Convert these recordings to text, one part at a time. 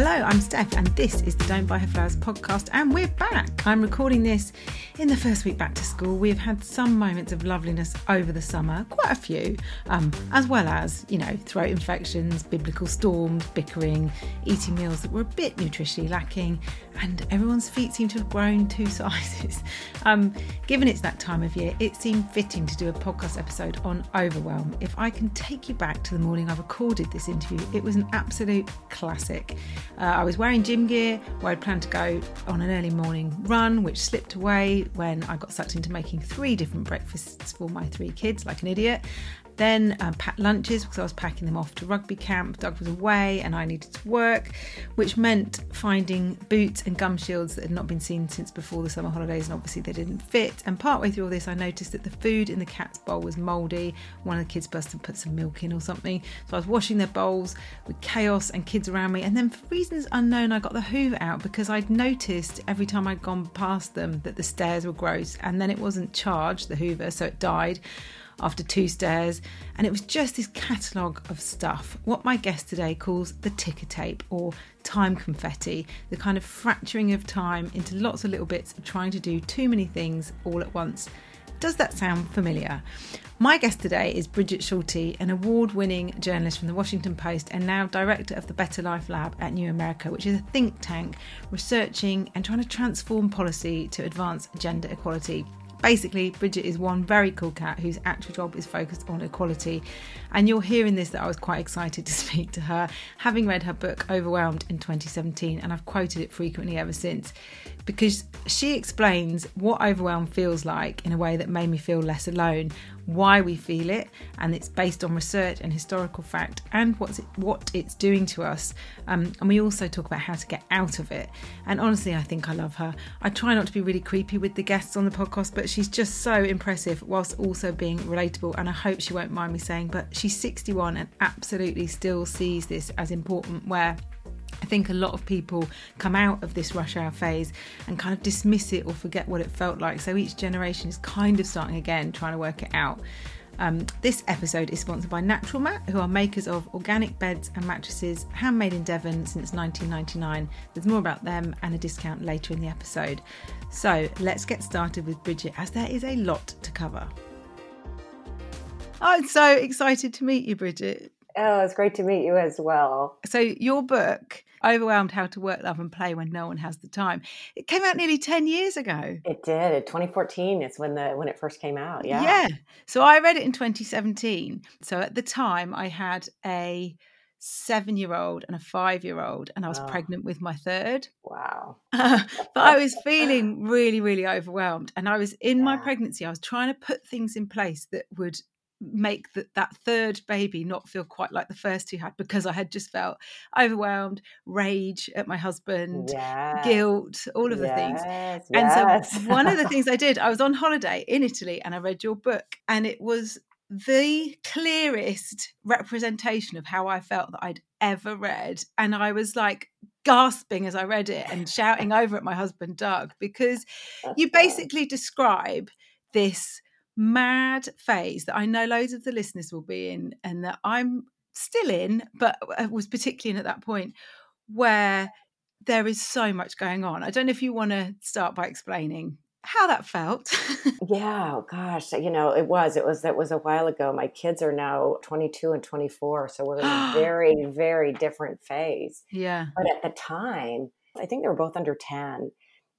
Hello, I'm Steph, and this is the Don't Buy Her Flowers podcast, and we're back. I'm recording this in the first week back to school. We've had some moments of loveliness over the summer, quite a few, um, as well as, you know, throat infections, biblical storms, bickering, eating meals that were a bit nutritionally lacking, and everyone's feet seem to have grown two sizes. Um, given it's that time of year, it seemed fitting to do a podcast episode on overwhelm. If I can take you back to the morning I recorded this interview, it was an absolute classic. Uh, I was wearing gym gear where I'd planned to go on an early morning run, which slipped away when I got sucked into making three different breakfasts for my three kids, like an idiot. Then um, packed lunches because I was packing them off to rugby camp. Doug was away and I needed to work, which meant finding boots and gum shields that had not been seen since before the summer holidays, and obviously they didn't fit. And partway through all this, I noticed that the food in the cat's bowl was mouldy. One of the kids must and put some milk in or something. So I was washing their bowls with chaos and kids around me. And then, for reasons unknown, I got the Hoover out because I'd noticed every time I'd gone past them that the stairs were gross, and then it wasn't charged, the Hoover, so it died after two stairs, and it was just this catalogue of stuff. What my guest today calls the ticker tape or time confetti, the kind of fracturing of time into lots of little bits of trying to do too many things all at once. Does that sound familiar? My guest today is Brigid Schulte, an award winning journalist from the Washington Post and now director of the Better Life Lab at New America, which is a think tank researching and trying to transform policy to advance gender equality. Basically, Brigid is one very cool cat whose actual job is focused on equality. And you'll hear in this that I was quite excited to speak to her, having read her book Overwhelmed in 2017, and I've quoted it frequently ever since because she explains what overwhelm feels like in a way that made me feel less alone, why we feel it, and it's based on research and historical fact and what's it, what it's doing to us. Um, and we also talk about how to get out of it. And honestly, I think I love her. I try not to be really creepy with the guests on the podcast, but she's just so impressive whilst also being relatable. And I hope she won't mind me saying, but she's 61 and absolutely still sees this as important. Where I think a lot of people come out of this rush hour phase and kind of dismiss it or forget what it felt like. So each generation is kind of starting again, trying to work it out. Um, this episode is sponsored by Naturalmat, who are makers of organic beds and mattresses, handmade in Devon since 1999. There's more about them and a discount later in the episode. So let's get started with Brigid, as there is a lot to cover. I'm so excited to meet you, Brigid. Oh, it's great to meet you as well. So, your book, Overwhelmed How to Work, Love and Play When No One Has the Time, it came out nearly 10 years ago. It did. 2014 is when the when it first came out. Yeah. Yeah. So, I read it in 2017. So, at the time, I had a seven year old and a five year old, and I was Wow. pregnant with my third. Wow. but I was feeling really, really overwhelmed. And I was in my pregnancy, I was trying to put things in place that would make that that third baby not feel quite like the first two had because I had just felt overwhelmed, rage at my husband, guilt, all of the things. Yes, And so one of the things I did, I was on holiday in Italy and I read your book and it was the clearest representation of how I felt that I'd ever read. And I was like gasping as I read it and shouting over at my husband, Doug, because you basically describe this mad phase that I know loads of the listeners will be in and that I'm still in, but I was particularly in at that point where there is so much going on. I don't know if you want to start by explaining how that felt. yeah, oh gosh, you know, it was. It was that was a while ago. My kids are now 22 and 24, so we're in a very very different phase. Yeah. But at the time, I think they were both under 10,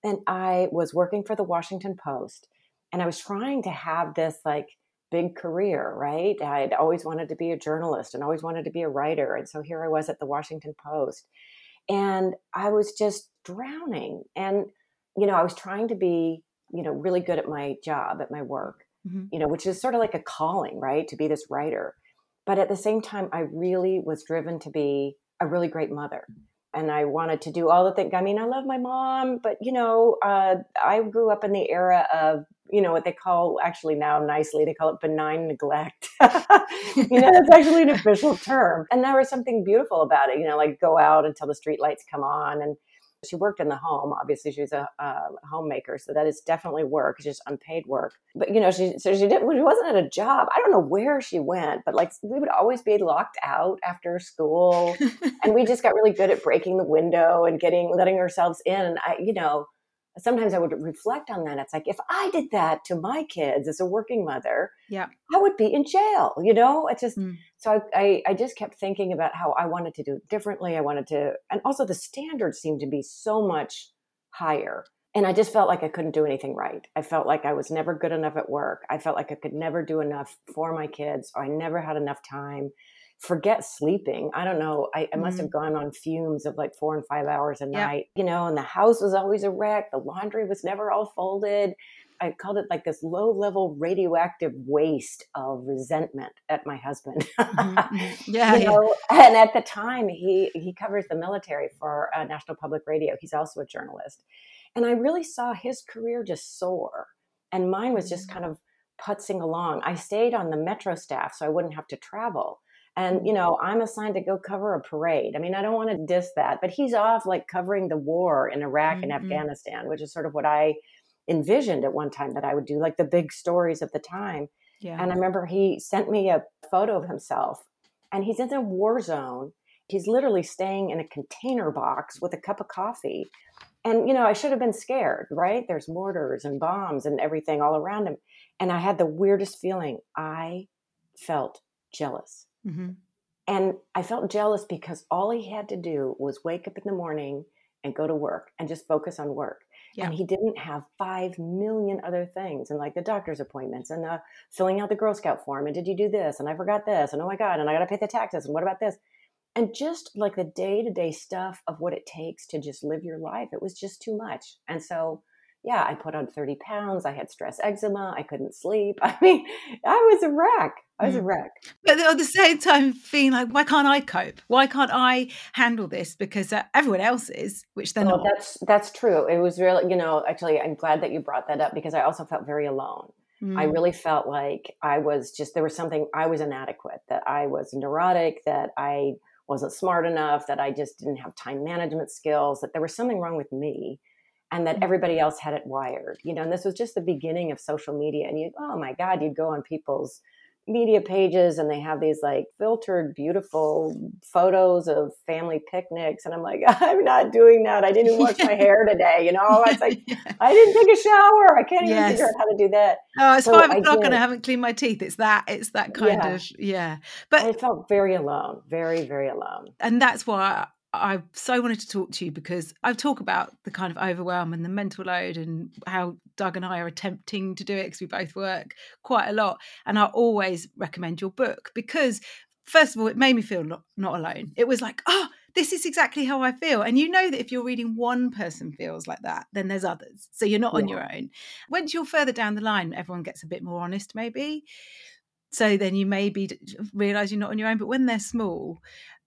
and I was working for the Washington Post and I was trying to have this like big career, right? I'd always wanted to be a journalist and always wanted to be a writer. And so here I was at the Washington Post and I was just drowning. And, you know, I was trying to be, you know, really good at my job, at my work, mm-hmm. you know, which is sort of like a calling, right? To be this writer. But at the same time, I really was driven to be a really great mother. And I wanted to do all the things. I mean, I love my mom, but, you know, uh, I grew up in the era of you know what they call actually now nicely they call it benign neglect. You know that's actually an official term. And there was something beautiful about it you know like go out until the street lights come on. And she worked in the home obviously she was a, a homemaker so that is definitely work it's just unpaid work. But you know she so she didn't she wasn't at a job i don't know where she went but like we would always be locked out after school. And we just got really good at breaking the window and getting letting ourselves in. I you know sometimes I would reflect on that. It's like if I did that to my kids as a working mother, yeah, I would be in jail. You know, it just mm. so I, I, I just kept thinking about how I wanted to do it differently. I wanted to, and also the standards seemed to be so much higher. And I just felt like I couldn't do anything right. I felt like I was never good enough at work. I felt like I could never do enough for my kids, or I never had enough time forget sleeping. I don't know. I, I must mm-hmm. have gone on fumes of like four and five hours a night, you know, and the house was always a wreck. The laundry was never all folded. I called it like this low level radioactive waste of resentment at my husband. mm-hmm. mm-hmm. Yeah, you know? And at the time, he he covers the military for uh, National Public Radio. He's also a journalist, and I really saw his career just soar, and mine was just mm-hmm. kind of putzing along. I stayed on the metro staff, so I wouldn't have to travel. And, you know, I'm assigned to go cover a parade. I mean, I don't want to diss that, but he's off like covering the war in Iraq mm-hmm. and Afghanistan, which is sort of what I envisioned at one time that I would do, like the big stories of the time. Yeah. And I remember he sent me a photo of himself and he's in a war zone. He's literally staying in a container box with a cup of coffee. And, you know, I should have been scared, right? There's mortars and bombs and everything all around him. And I had the weirdest feeling. I felt jealous. Mm-hmm. And I felt jealous because all he had to do was wake up in the morning and go to work and just focus on work. Yeah. And he didn't have five million other things and like the doctor's appointments and the filling out the Girl Scout form. And did you do this? And I forgot this. And oh my God. And I got to pay the taxes. And what about this? And just like the day to day stuff of what it takes to just live your life, it was just too much. And so yeah, I put on 30 pounds. I had stress eczema. I couldn't sleep. I mean, I was a wreck. I was a mm. wreck. But at the same time, feeling like, why can't I cope? Why can't I handle this? Because uh, everyone else is, which they're well, not. That's that's true. It was really, you know, actually, I'm glad that you brought that up because I also felt very alone. Mm. I really felt like I was just there was something I was inadequate. That I was neurotic. That I wasn't smart enough. That I just didn't have time management skills. That there was something wrong with me and that mm-hmm. everybody else had it wired you know and this was just the beginning of social media and you oh my god you'd go on people's media pages and they have these like filtered beautiful photos of family picnics and i'm like i'm not doing that. I didn't wash my hair today you know? It's like yeah. i didn't take a shower. I can't even figure out how to do that. Oh it's so five o'clock and i haven't cleaned my teeth. It's that it's that kind yeah. of yeah. But i felt very alone very very alone. And that's why I so wanted to talk to you because I talk about the kind of overwhelm and the mental load and how Doug and I are attempting to do it because we both work quite a lot. And I always recommend your book because, first of all, it made me feel not, not alone. It was like, oh, this is exactly how I feel. And you know that if you're reading one person feels like that, then there's others. So you're not yeah. on your own. Once you're further down the line, everyone gets a bit more honest, maybe. So then you maybe realize you're not on your own. But when they're small,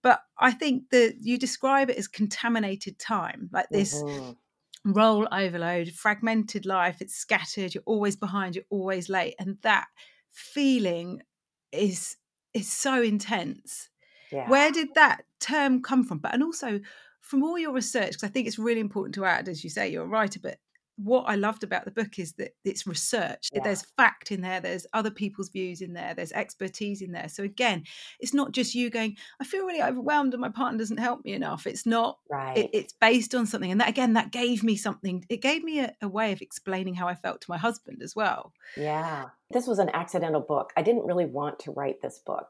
but I think that you describe it as contaminated time, like this mm-hmm. role overload, fragmented life, it's scattered, you're always behind, you're always late. And that feeling is is so intense. Yeah. Where did that term come from? But and also from all your research, because I think it's really important to add, as you say, you're a writer, but what I loved about the book is that it's research. Yeah. There's fact in there. There's other people's views in there. There's expertise in there. So again, it's not just you going, I feel really overwhelmed and my partner doesn't help me enough. It's not, right. It, it's based on something. And that again, that gave me something. It gave me a, a way of explaining how I felt to my husband as well. Yeah. This was an accidental book. I didn't really want to write this book.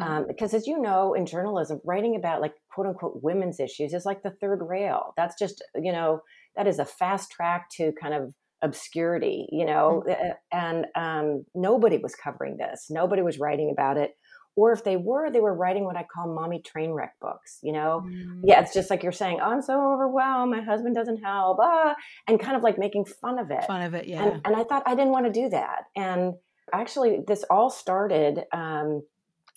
Um, because as you know in journalism writing about like quote unquote women's issues is like the third rail that's just you know that is a fast track to kind of obscurity you know mm-hmm. and um, nobody was covering this. Nobody was writing about it. Or if they were they were writing what i call mommy train wreck books you know? Mm-hmm. yeah it's just like you're saying oh, i'm so overwhelmed my husband doesn't help ah, and kind of like making fun of it. Fun of it yeah. and, and i thought i didn't want to do that. And actually this all started um,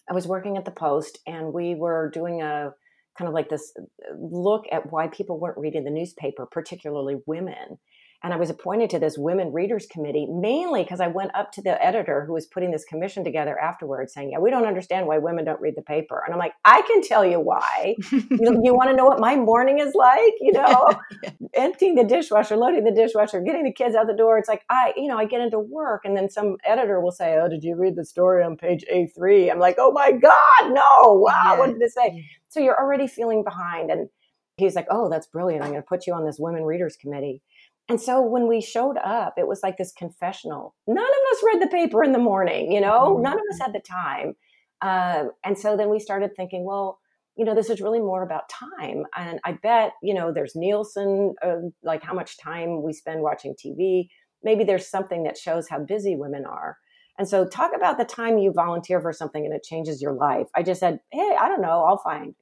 I was working at the Post and we were doing a kind of like this uh, look at why people weren't reading the newspaper, particularly women. And I was appointed to this women readers committee mainly because I went up to the editor who was putting this commission together afterwards saying, Yeah, we don't understand why women don't read the paper. And I'm like, I can tell you why. you, you want to know what my morning is like? You know, yeah. emptying the dishwasher, loading the dishwasher, getting the kids out the door. It's like, I, you know, I get into work and then some editor will say, Oh, did you read the story on page A3? I'm like, Oh my God, no. Wow. Yeah. What did it say? So you're already feeling behind. And he's like, Oh, that's brilliant. I'm going to put you on this women readers committee. And so when we showed up, it was like this confessional. None of us read the paper in the morning, you know, mm-hmm. none of us had the time. Uh, and so then we started thinking, well, you know, this is really more about time. And I bet, you know, there's Nielsen, uh, like how much time we spend watching TV. Maybe there's something that shows how busy women are. And so talk about the time you volunteer for something and it changes your life. I just said, hey, I don't know, I'll find.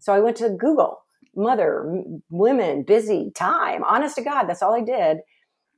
So I went to Google mother, women, busy, time. Honest to God, that's all I did.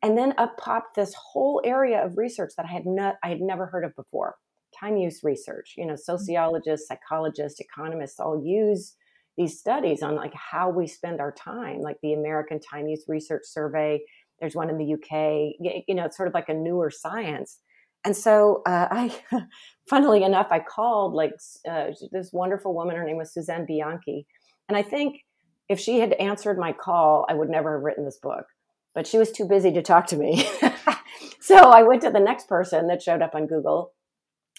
And then up popped this whole area of research that I had not, I had never heard of before. Time use research. You know, mm-hmm. sociologists, psychologists, economists all use these studies on like how we spend our time, like the American Time Use Research Survey. There's one in the UK. You know, it's sort of like a newer science. And so uh, I, funnily enough, I called like uh, this wonderful woman. Her name was Suzanne Bianchi, and I think if she had answered my call, I would never have written this book. But she was too busy to talk to me. so I went to the next person that showed up on Google.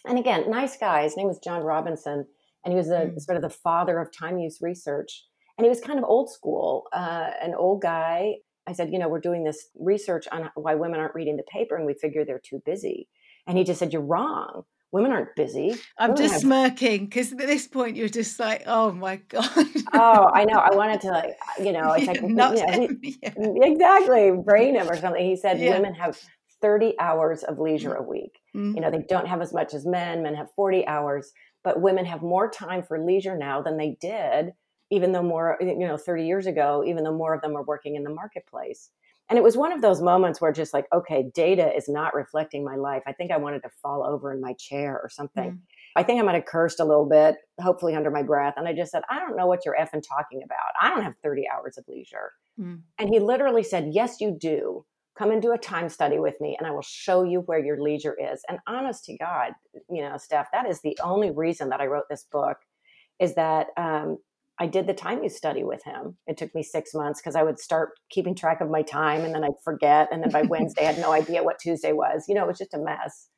And again, nice guy. His name was John Robinson. And he was a, mm. sort of the father of time use research. And he was kind of old school, uh, an old guy. I said, you know, we're doing this research on why women aren't reading the paper and we figure they're too busy. And he just said, You're wrong women aren't busy. I'm women just have... smirking because at this point you're just like, oh my god. oh, I know. I wanted to like, you know, it's like, Not know, he, yeah. exactly, brain him or something. He said yeah. women have 30 hours of leisure a week. Mm-hmm. You know, they don't have as much as men. Men have 40 hours, but women have more time for leisure now than they did, even though more, you know, 30 years ago, even though more of them are working in the marketplace. And it was one of those moments where just like, okay, data is not reflecting my life. I think I wanted to fall over in my chair or something. Mm. I think I might have cursed a little bit, hopefully under my breath. And I just said, I don't know what you're effing talking about. I don't have 30 hours of leisure. Mm. And he literally said, Yes, you do. Come and do a time study with me, and I will show you where your leisure is. And honest to God, you know, Steph, that is the only reason that I wrote this book is that um, I did the time use study with him. It took me six months because I would start keeping track of my time and then I'd forget. And then by Wednesday, I had no idea what Tuesday was. You know, it was just a mess.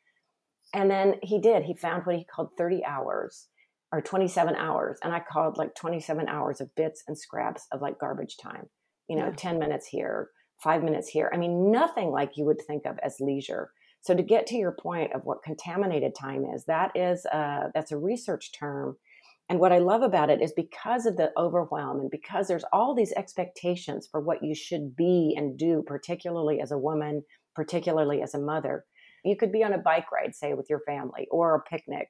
And then he did. He found what he called 30 hours or 27 hours. And I called like 27 hours of bits and scraps of like garbage time, you know, yeah. 10 minutes here, five minutes here. I mean, nothing like you would think of as leisure. So to get to your point of what contaminated time is, that is, uh, that's a research term and what I love about it is because of the overwhelm and because there's all these expectations for what you should be and do, particularly as a woman, particularly as a mother. You could be on a bike ride, say, with your family or a picnic,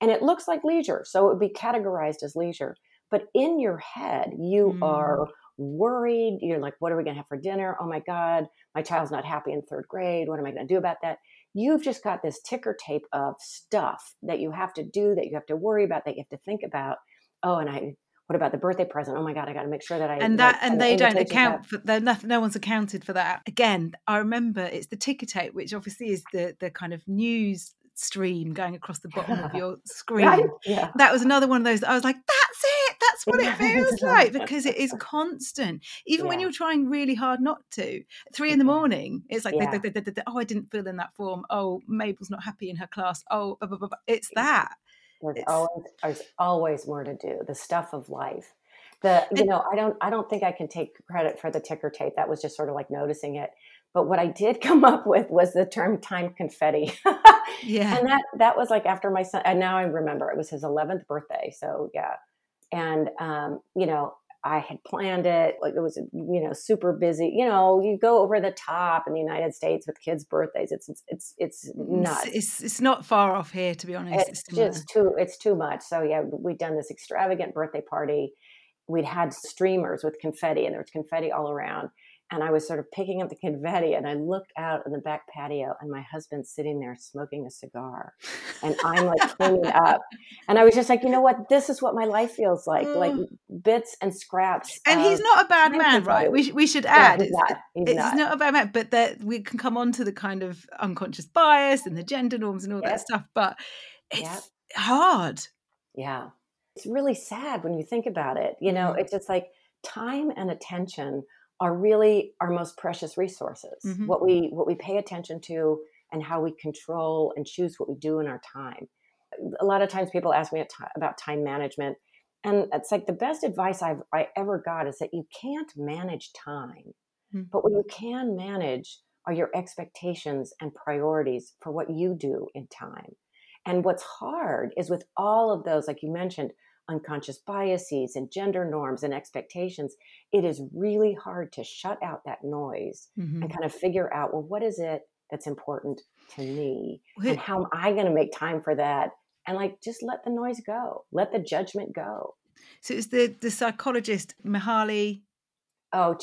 and it looks like leisure. So it would be categorized as leisure. But in your head, you mm. are worried. You're like, what are we going to have for dinner? Oh my God, my child's not happy in third grade. What am I going to do about that? You've just got this ticker tape of stuff that you have to do, that you have to worry about, that you have to think about. Oh, and I, what about the birthday present? Oh my God, I got to make sure that I. And that, like, and they don't account for, no, no one's accounted for that. Again, I remember it's the ticker tape, which obviously is the, the kind of news stream going across the bottom of your screen. Right? Yeah. That was another one of those. I was like, that's it. That's what it feels like because it is constant. Even yeah. when you're trying really hard not to. Three in the mm-hmm. morning, it's like, yeah. oh, I didn't fill in that form. Oh, Mabel's not happy in her class. Oh, blah, blah, blah. it's that. There's it's... always there's always more to do. The stuff of life. The you know I don't I don't think I can take credit for the ticker tape. That was just sort of like noticing it. But what I did come up with was the term time confetti. yeah. And that that was like after my son and now I remember it was his 11th birthday. So yeah. And um, you know, I had planned it. Like it was, you know, super busy. You know, you go over the top in the United States with kids' birthdays. It's it's it's, it's nuts. It's it's not far off here, to be honest. It's, it's just too it's too much. So yeah, we'd done this extravagant birthday party. We'd had streamers with confetti, and there was confetti all around and I was sort of picking up the confetti and I looked out in the back patio and my husband's sitting there smoking a cigar and I'm like cleaning up. And I was just like, you know what? This is what my life feels like, mm. like bits and scraps. And he's not a bad man, right? We, we should add. Yeah, he's, not. He's, it's not. not. a bad man, but that we can come on to the kind of unconscious bias and the gender norms and all yep. that stuff. But it's yep. hard. Yeah. It's really sad when you think about it. You know, mm. it's just like time and attention – are really our most precious resources. Mm-hmm. What we what we pay attention to and how we control and choose what we do in our time. A lot of times people ask me about time management and it's like the best advice I've I ever got is that you can't manage time. Mm-hmm. But what you can manage are your expectations and priorities for what you do in time. And what's hard is with all of those like you mentioned unconscious biases and gender norms and expectations, it is really hard to shut out that noise mm-hmm. and kind of figure out, well, what is it that's important to me? And how am I going to make time for that? And like, just let the noise go, let the judgment go. So it's the, the psychologist, Mihaly. Oh.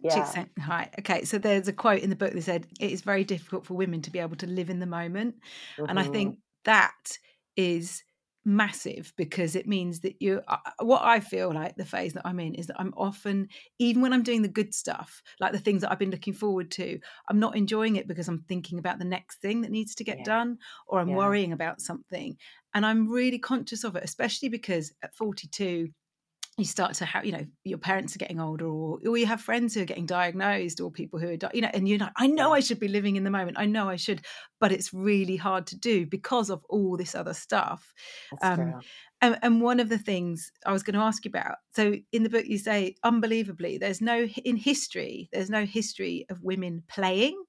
Yeah. Csikszentmihalyi. Okay. So there's a quote in the book that said, It is very difficult for women to be able to live in the moment. Mm-hmm. And I mm-hmm. think that is massive because it means that you what i feel like the phase that i'm in is that i'm often even when i'm doing the good stuff like the things that i've been looking forward to i'm not enjoying it because i'm thinking about the next thing that needs to get yeah. done or i'm yeah. worrying about something and i'm really conscious of it especially because at 42 you start to have, you know, your parents are getting older, or, or you have friends who are getting diagnosed, or people who are, di- you know, and you're like, I know I should be living in the moment. I know I should, but it's really hard to do because of all this other stuff. Um, and, and, one of the things I was going to ask you about, so in the book you say, unbelievably, there's no in history, there's no history of women playing,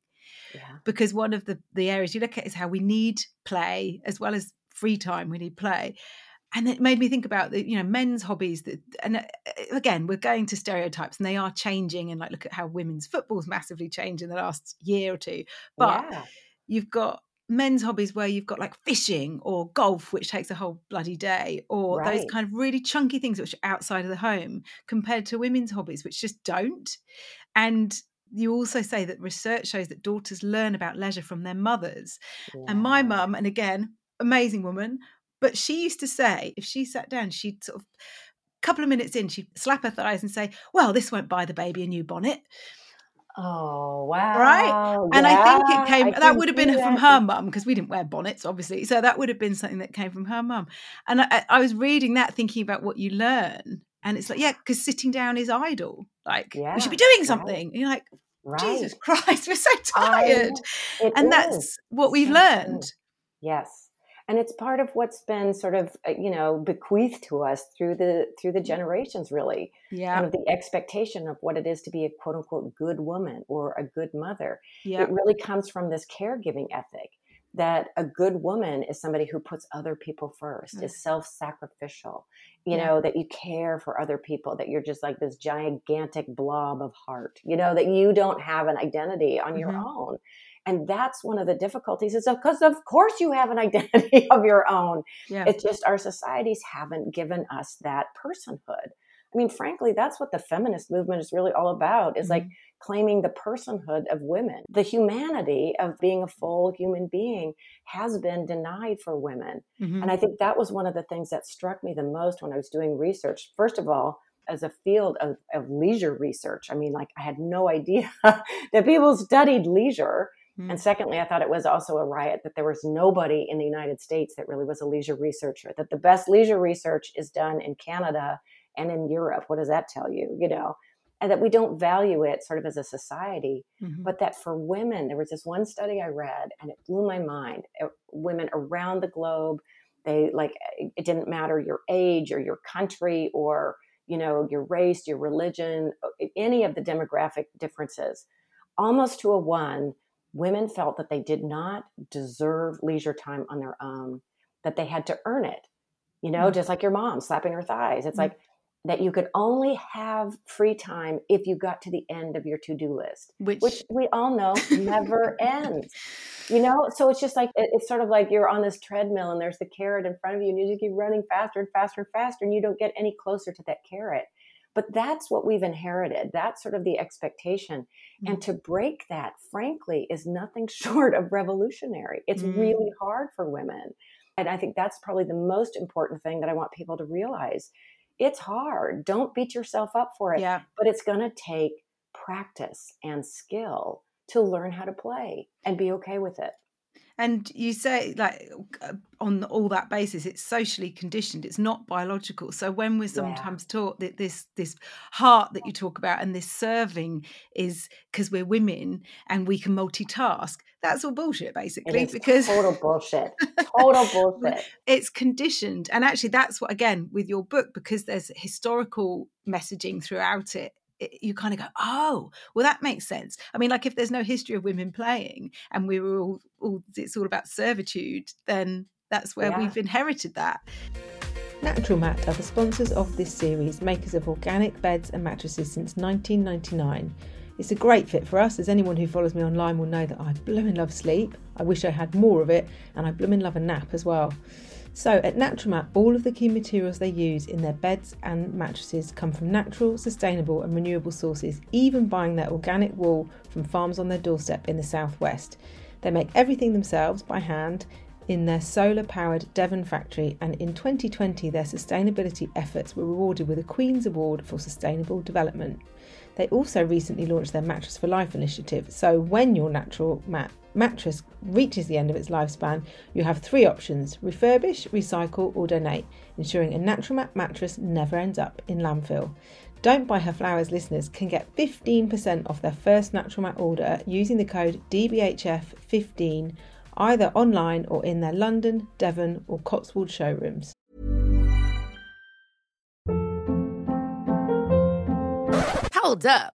yeah. because one of the the areas you look at is how we need play as well as free time. We need play and it made me think about the you know men's hobbies that and uh, again we're going to stereotypes and they are changing and like look at how women's football's massively changed in the last year or two but yeah. you've got men's hobbies where you've got like fishing or golf which takes a whole bloody day or right. those kind of really chunky things which are outside of the home compared to women's hobbies which just don't and you also say that research shows that daughters learn about leisure from their mothers yeah. and my mum and again amazing woman but she used to say, if she sat down, she'd sort of, a couple of minutes in, she'd slap her thighs and say, Well, this won't buy the baby a new bonnet. Oh wow! Right, and I think it came. I that would have been that. from her mum because we didn't wear bonnets, obviously. So that would have been something that came from her mum. And I, I, was reading that, thinking about what you learn, and it's like, yeah, because sitting down is idle. Like yeah, we should be doing something. Right. you're like, right. Jesus Christ, we're so tired, and is. that's what we've learned. Yes, and it's part of what's been sort of uh, you know bequeathed to us through the through the generations really yeah kind of the expectation of what it is to be a quote unquote good woman or a good mother yeah. it really comes from this caregiving ethic that a good woman is somebody who puts other people first mm. is self-sacrificial you yeah. know that you care for other people that you're just like this gigantic blob of heart you know that you don't have an identity on mm-hmm. your own and that's one of the difficulties is because of course you have an identity of your own yeah. it's just our societies haven't given us that personhood i mean frankly that's what the feminist movement is really all about is mm-hmm. like claiming the personhood of women the humanity of being a full human being has been denied for women mm-hmm. and i think that was one of the things that struck me the most when i was doing research first of all as a field of, of leisure research i mean like i had no idea that people studied leisure Mm. And secondly, I thought it was also a riot that there was nobody in the United States that really was a leisure researcher, that the best leisure research is done in Canada and in Europe. What does that tell you? You know, and that we don't value it sort of as a society, mm-hmm. but that for women, there was this one study I read and it blew my mind. Women around the globe, they like, it didn't matter your age or your country or, you know, your race, your religion, any of the demographic differences. Almost to a one, women felt that they did not deserve leisure time on their own, that they had to earn it. You know, mm-hmm. just like your mom slapping her thighs. It's mm-hmm. like that you could only have free time if you got to the end of your to-do list which, which we all know never ends you know so it's just like it's sort of like you're on this treadmill and there's the carrot in front of you and you just keep running faster and faster and faster and you don't get any closer to that carrot but that's what we've inherited that's sort of the expectation mm-hmm. and to break that frankly is nothing short of revolutionary it's mm-hmm. really hard for women and i think that's probably the most important thing that i want people to realize it's hard. Don't beat yourself up for it. Yeah. But it's going to take practice and skill to learn how to play and be okay with it. And you say, like, uh, on all that basis, it's socially conditioned. It's not biological. So when we're sometimes yeah. taught that this this heart that you talk about and this serving is because we're women and we can multitask, that's all bullshit, basically. because total bullshit, total bullshit. It's conditioned, and actually, that's what again with your book because there's historical messaging throughout it you kind of go, oh, well, that makes sense. I mean, like if there's no history of women playing and we were all, all it's all about servitude, then that's where yeah. we've inherited that. Natural Mat are the sponsors of this series, makers of organic beds and mattresses since 1999. It's a great fit for us, as anyone who follows me online will know that I blooming love sleep. I wish I had more of it, and I blooming love a nap as well. So at Naturalmat, all of the key materials they use in their beds and mattresses come from natural, sustainable, and renewable sources, even buying their organic wool from farms on their doorstep in the southwest. They make everything themselves by hand in their solar powered Devon factory, and in 2020, their sustainability efforts were rewarded with a Queen's Award for Sustainable Development. They also recently launched their Mattress for Life initiative, so when your natural mat mattress reaches the end of its lifespan, you have three options refurbish, recycle, or donate, ensuring a Naturalmat mattress never ends up in landfill. Don't Buy Her Flowers listeners can get 15% off their first Naturalmat order using the code DBHF15 either online or in their London, Devon, or Cotswold showrooms. Hold up.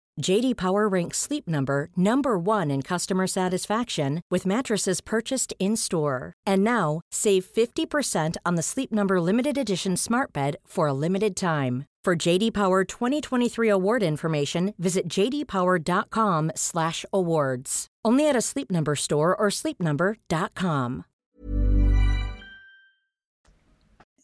JD Power ranks Sleep Number number 1 in customer satisfaction with mattresses purchased in-store. And now, save 50% on the Sleep Number limited edition smart bed for a limited time. For JD Power 2023 award information, visit jdpower.com/awards. Only at a Sleep Number store or sleepnumber.com.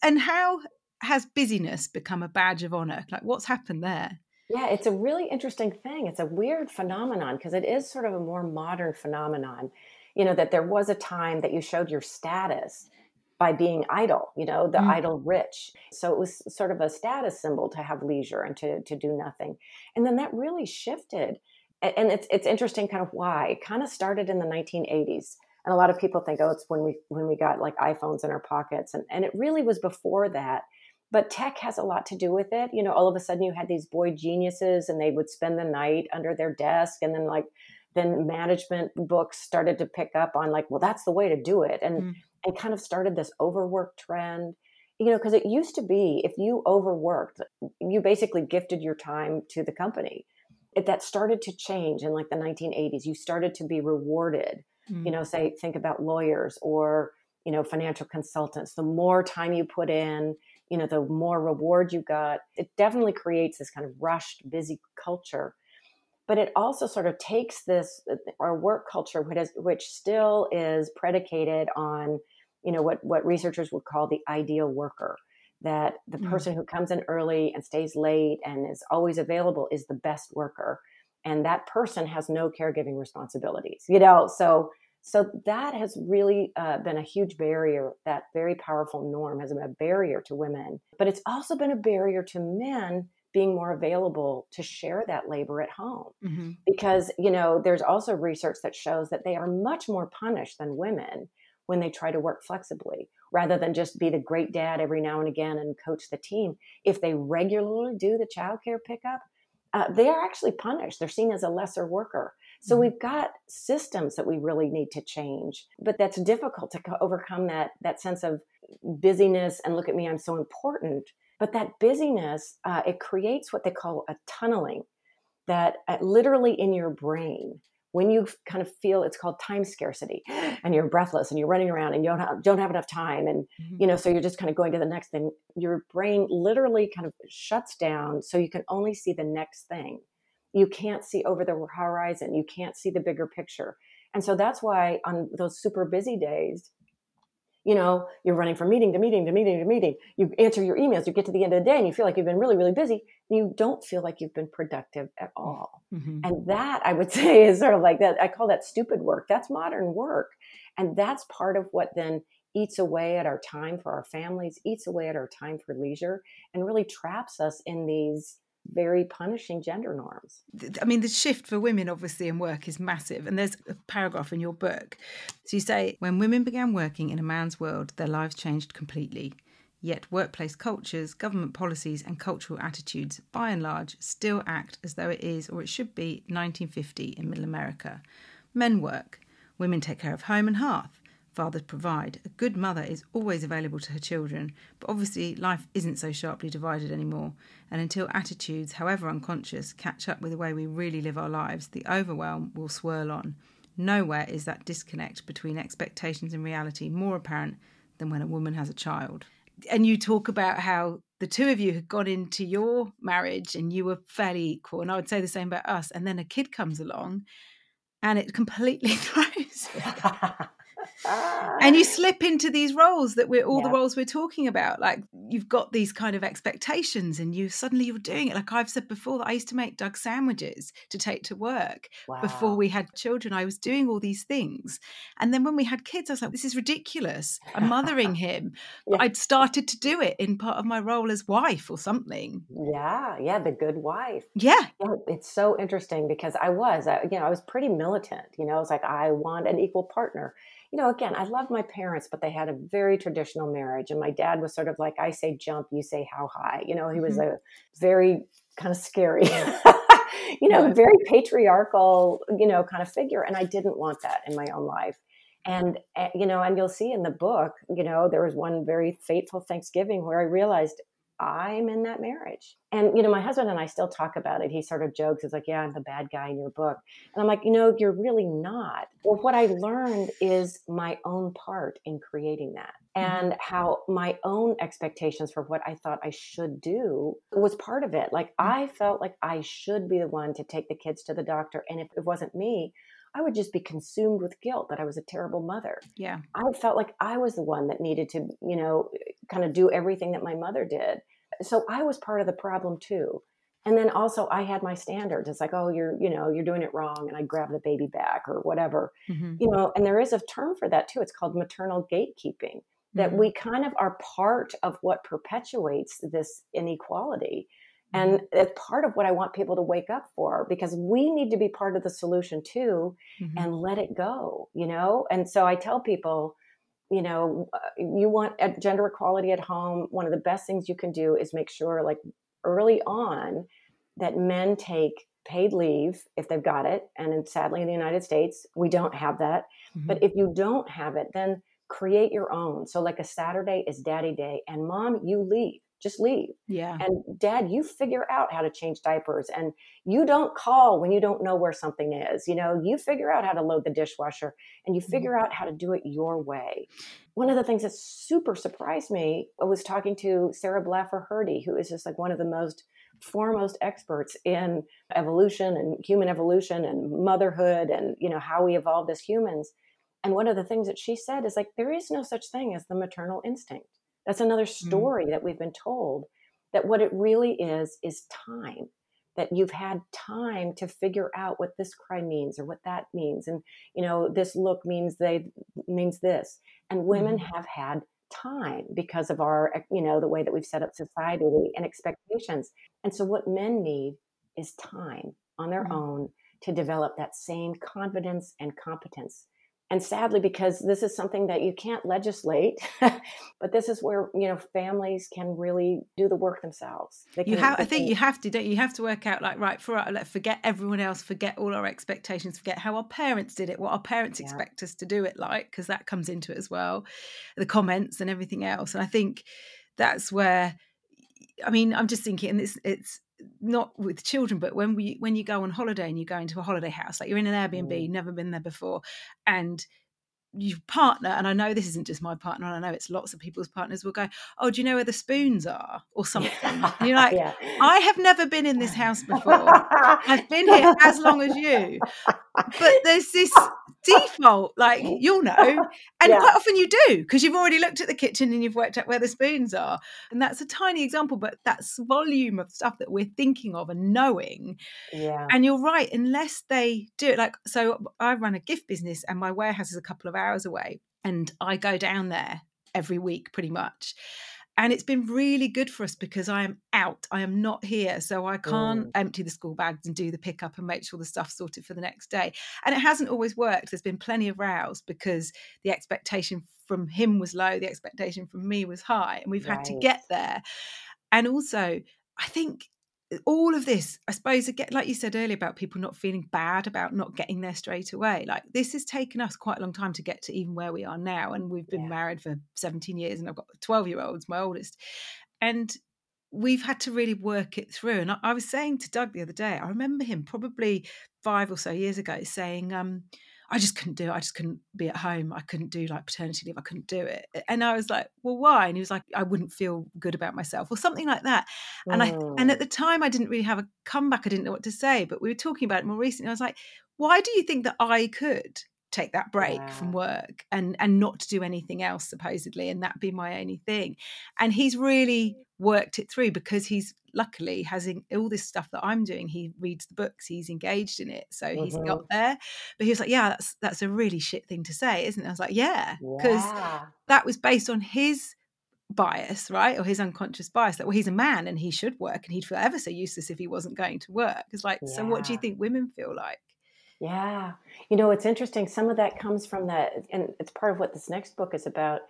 And how has busyness become a badge of honor? Like, what's happened there? Yeah, it's a really interesting thing. It's a weird phenomenon because it is sort of a more modern phenomenon. You know, that there was a time that you showed your status by being idle, you know, the mm. idle rich. So it was sort of a status symbol to have leisure and to, to do nothing. And then that really shifted. And it's, it's interesting kind of why. It kind of started in the 1980s. And a lot of people think, oh, it's when we when we got like iPhones in our pockets. And, and it really was before that. But tech has a lot to do with it. You know, all of a sudden you had these boy geniuses and they would spend the night under their desk and then like then management books started to pick up on like, well, that's the way to do it. And mm and kind of started this overwork trend you know because it used to be if you overworked you basically gifted your time to the company it, that started to change in like the 1980s you started to be rewarded mm-hmm. you know say think about lawyers or you know financial consultants the more time you put in you know the more reward you got it definitely creates this kind of rushed busy culture but it also sort of takes this uh, our work culture which, is, which still is predicated on you know what what researchers would call the ideal worker that the mm. person who comes in early and stays late and is always available is the best worker and that person has no caregiving responsibilities you know so so that has really uh, been a huge barrier that very powerful norm has been a barrier to women but it's also been a barrier to men being more available to share that labor at home mm-hmm. because you know there's also research that shows that they are much more punished than women when they try to work flexibly rather than just be the great dad every now and again and coach the team. If they regularly do the childcare pickup uh, they are actually punished. They're seen as a lesser worker so mm-hmm. we've got systems that we really need to change but that's difficult to overcome that that sense of busyness and look at me i'm so important but that busyness, uh, it creates what they call a tunneling that uh, literally in your brain, when you kind of feel it's called time scarcity and you're breathless and you're running around and you don't have, don't have enough time and mm-hmm. you know so you're just kind of going to the next thing your brain literally kind of shuts down so you can only see the next thing you can't see over the horizon you can't see the bigger picture and so that's why on those super busy days you know, you're running from meeting to meeting to meeting to meeting. You answer your emails, you get to the end of the day and you feel like you've been really, really busy. You don't feel like you've been productive at all. Mm-hmm. And that I would say is sort of like that. I call that stupid work. That's modern work. And that's part of what then eats away at our time for our families, eats away at our time for leisure, and really traps us in these very punishing gender norms. I mean, the shift for women, obviously, in work is massive. And there's a paragraph in your book. So you say, when women began working in a man's world, their lives changed completely. Yet workplace cultures, government policies, and cultural attitudes, by and large, still act as though it is or it should be 1950 in middle America. Men work, women take care of home and hearth, fathers provide. A good mother is always available to her children, but obviously life isn't so sharply divided anymore. And until attitudes, however unconscious, catch up with the way we really live our lives, the overwhelm will swirl on. Nowhere is that disconnect between expectations and reality more apparent than when a woman has a child. And you talk about how the two of you had gone into your marriage and you were fairly equal. And I would say the same about us. And then a kid comes along and it completely throws and you ah. slip into these roles that we're all yeah. the roles we're talking about like you've got these kind of expectations and you suddenly you're doing it. Like i've said before that i used to make doug sandwiches to take to work wow. before we had children. I was doing all these things. And then when we had kids i was like this is ridiculous. I'm mothering him. Yeah. i'd started to do it in part of my role as wife or something. Yeah yeah the good wife. Yeah, yeah it's so interesting because i was I, you know i was pretty militant you know it's like i want an equal partner you know, again, I love my parents, but they had a very traditional marriage. And my dad was sort of like, I say jump, you say how high. You know, he was mm-hmm. a very kind of scary, you know, very patriarchal, you know, kind of figure. And I didn't want that in my own life. And, eh, you know, and you'll see in the book, you know, there was one very fateful Thanksgiving where I realized I'm in that marriage. And, you know, my husband and I still talk about it. He sort of jokes, it's like, yeah, I'm the bad guy in your book. And I'm like, you know, you're really not. Well, what I learned is my own part in creating that mm-hmm. and how my own expectations for what I thought I should do was part of it. Like, mm-hmm. I felt like I should be the one to take the kids to the doctor. And if it wasn't me, I would just be consumed with guilt that I was a terrible mother. Yeah. I felt like I was the one that needed to, you know, kind of do everything that my mother did. So I was part of the problem too. And then also I had my standards. It's like, oh, you're, you know, you're doing it wrong. And I grab the baby back or whatever, mm-hmm. you know, and there is a term for that too. It's called maternal gatekeeping that mm-hmm. we kind of are part of what perpetuates this inequality. And mm-hmm. it's part of what I want people to wake up for because we need to be part of the solution too mm-hmm. and let it go, you know? And so I tell people, you know, uh, you want gender equality at home. One of the best things you can do is make sure, like early on, that men take paid leave if they've got it. And sadly, in the United States, we don't have that. Mm-hmm. But if you don't have it, then create your own. So, like a Saturday is daddy day, and mom, you leave just leave. Yeah. And dad, you figure out how to change diapers and you don't call when you don't know where something is. You know, you figure out how to load the dishwasher and you mm-hmm. figure out how to do it your way. One of the things that super surprised me I was talking to Sarah Blaffer Hrdy, who is just like one of the most foremost experts in evolution and human evolution and motherhood and you know how we evolved as humans. And one of the things that she said is like there is no such thing as the maternal instinct that's another mm. story mm. that we've been told that what it really is is time that you've had time to figure out what this cry means or what that means and you know this look means they means this and women mm. have had time because of our you know the way that we've set up society and expectations and so what men need is time on their mm. own to develop that same confidence and competence and sadly because this is something that you can't legislate but this is where you know families can really do the work themselves. Can, you have i think can, you have to don't you? Have to work out like right for like forget everyone else forget all our expectations forget how our parents did it what our parents yeah. expect us to do it like because that comes into it as well the comments and everything else. And i think that's where i mean i'm just thinking and it's it's not with children, but when we when you go on holiday and you go into a holiday house, like you're in an Airbnb, mm. never been there before, and your partner, and I know this isn't just my partner, and I know it's lots of people's partners will go, Oh, do you know where the spoons are? Or something. And you're like, yeah. I have never been in this house before. I've been here as long as you. But there's this default, like you'll know. And yeah. quite often you do, because you've already looked at the kitchen and you've worked out where the spoons are. And that's a tiny example, but that's volume of stuff that we're thinking of and knowing. Yeah. And you're right, unless they do it, like so I run a gift business and my warehouse is a couple of hours away. And I go down there every week pretty much and it's been really good for us because I am out. I am not here. So I can't mm. empty the school bags and do the pickup and make sure the stuff's sorted for the next day. And it hasn't always worked. There's been plenty of rows because the expectation from him was low, the expectation from me was high, and we've right. had to get there. And also, I think all of this, I suppose, again, like you said earlier about people not feeling bad about not getting there straight away. Like this has taken us quite a long time to get to even where we are now. And we've been yeah. married for 17 years and I've got 12 year olds, my oldest. And we've had to really work it through. And I, I was saying to Doug the other day, I remember him probably five or so years ago saying, um, I just couldn't do it. I just couldn't be at home. I couldn't do like paternity leave. I couldn't do it. And I was like, well, why? And he was like, I wouldn't feel good about myself or something like that. And I and at the time I didn't really have a comeback. I didn't know what to say. But we were talking about it more recently. I was like, why do you think that I could take that break yeah. from work and and not do anything else supposedly and that be my only thing? And he's really worked it through because he's luckily has in, all this stuff that I'm doing. He reads the books, he's engaged in it, so mm-hmm. he's got there. But he was like, "Yeah, that's that's a really shit thing to say, isn't it?" I was like, "Yeah," because yeah. that was based on his bias, right, or his unconscious bias that well, he's a man and he should work, and he'd feel ever so useless if he wasn't going to work. It's like, yeah. so what do you think women feel like? Yeah, you know, it's interesting. Some of that comes from that, and it's part of what this next book is about.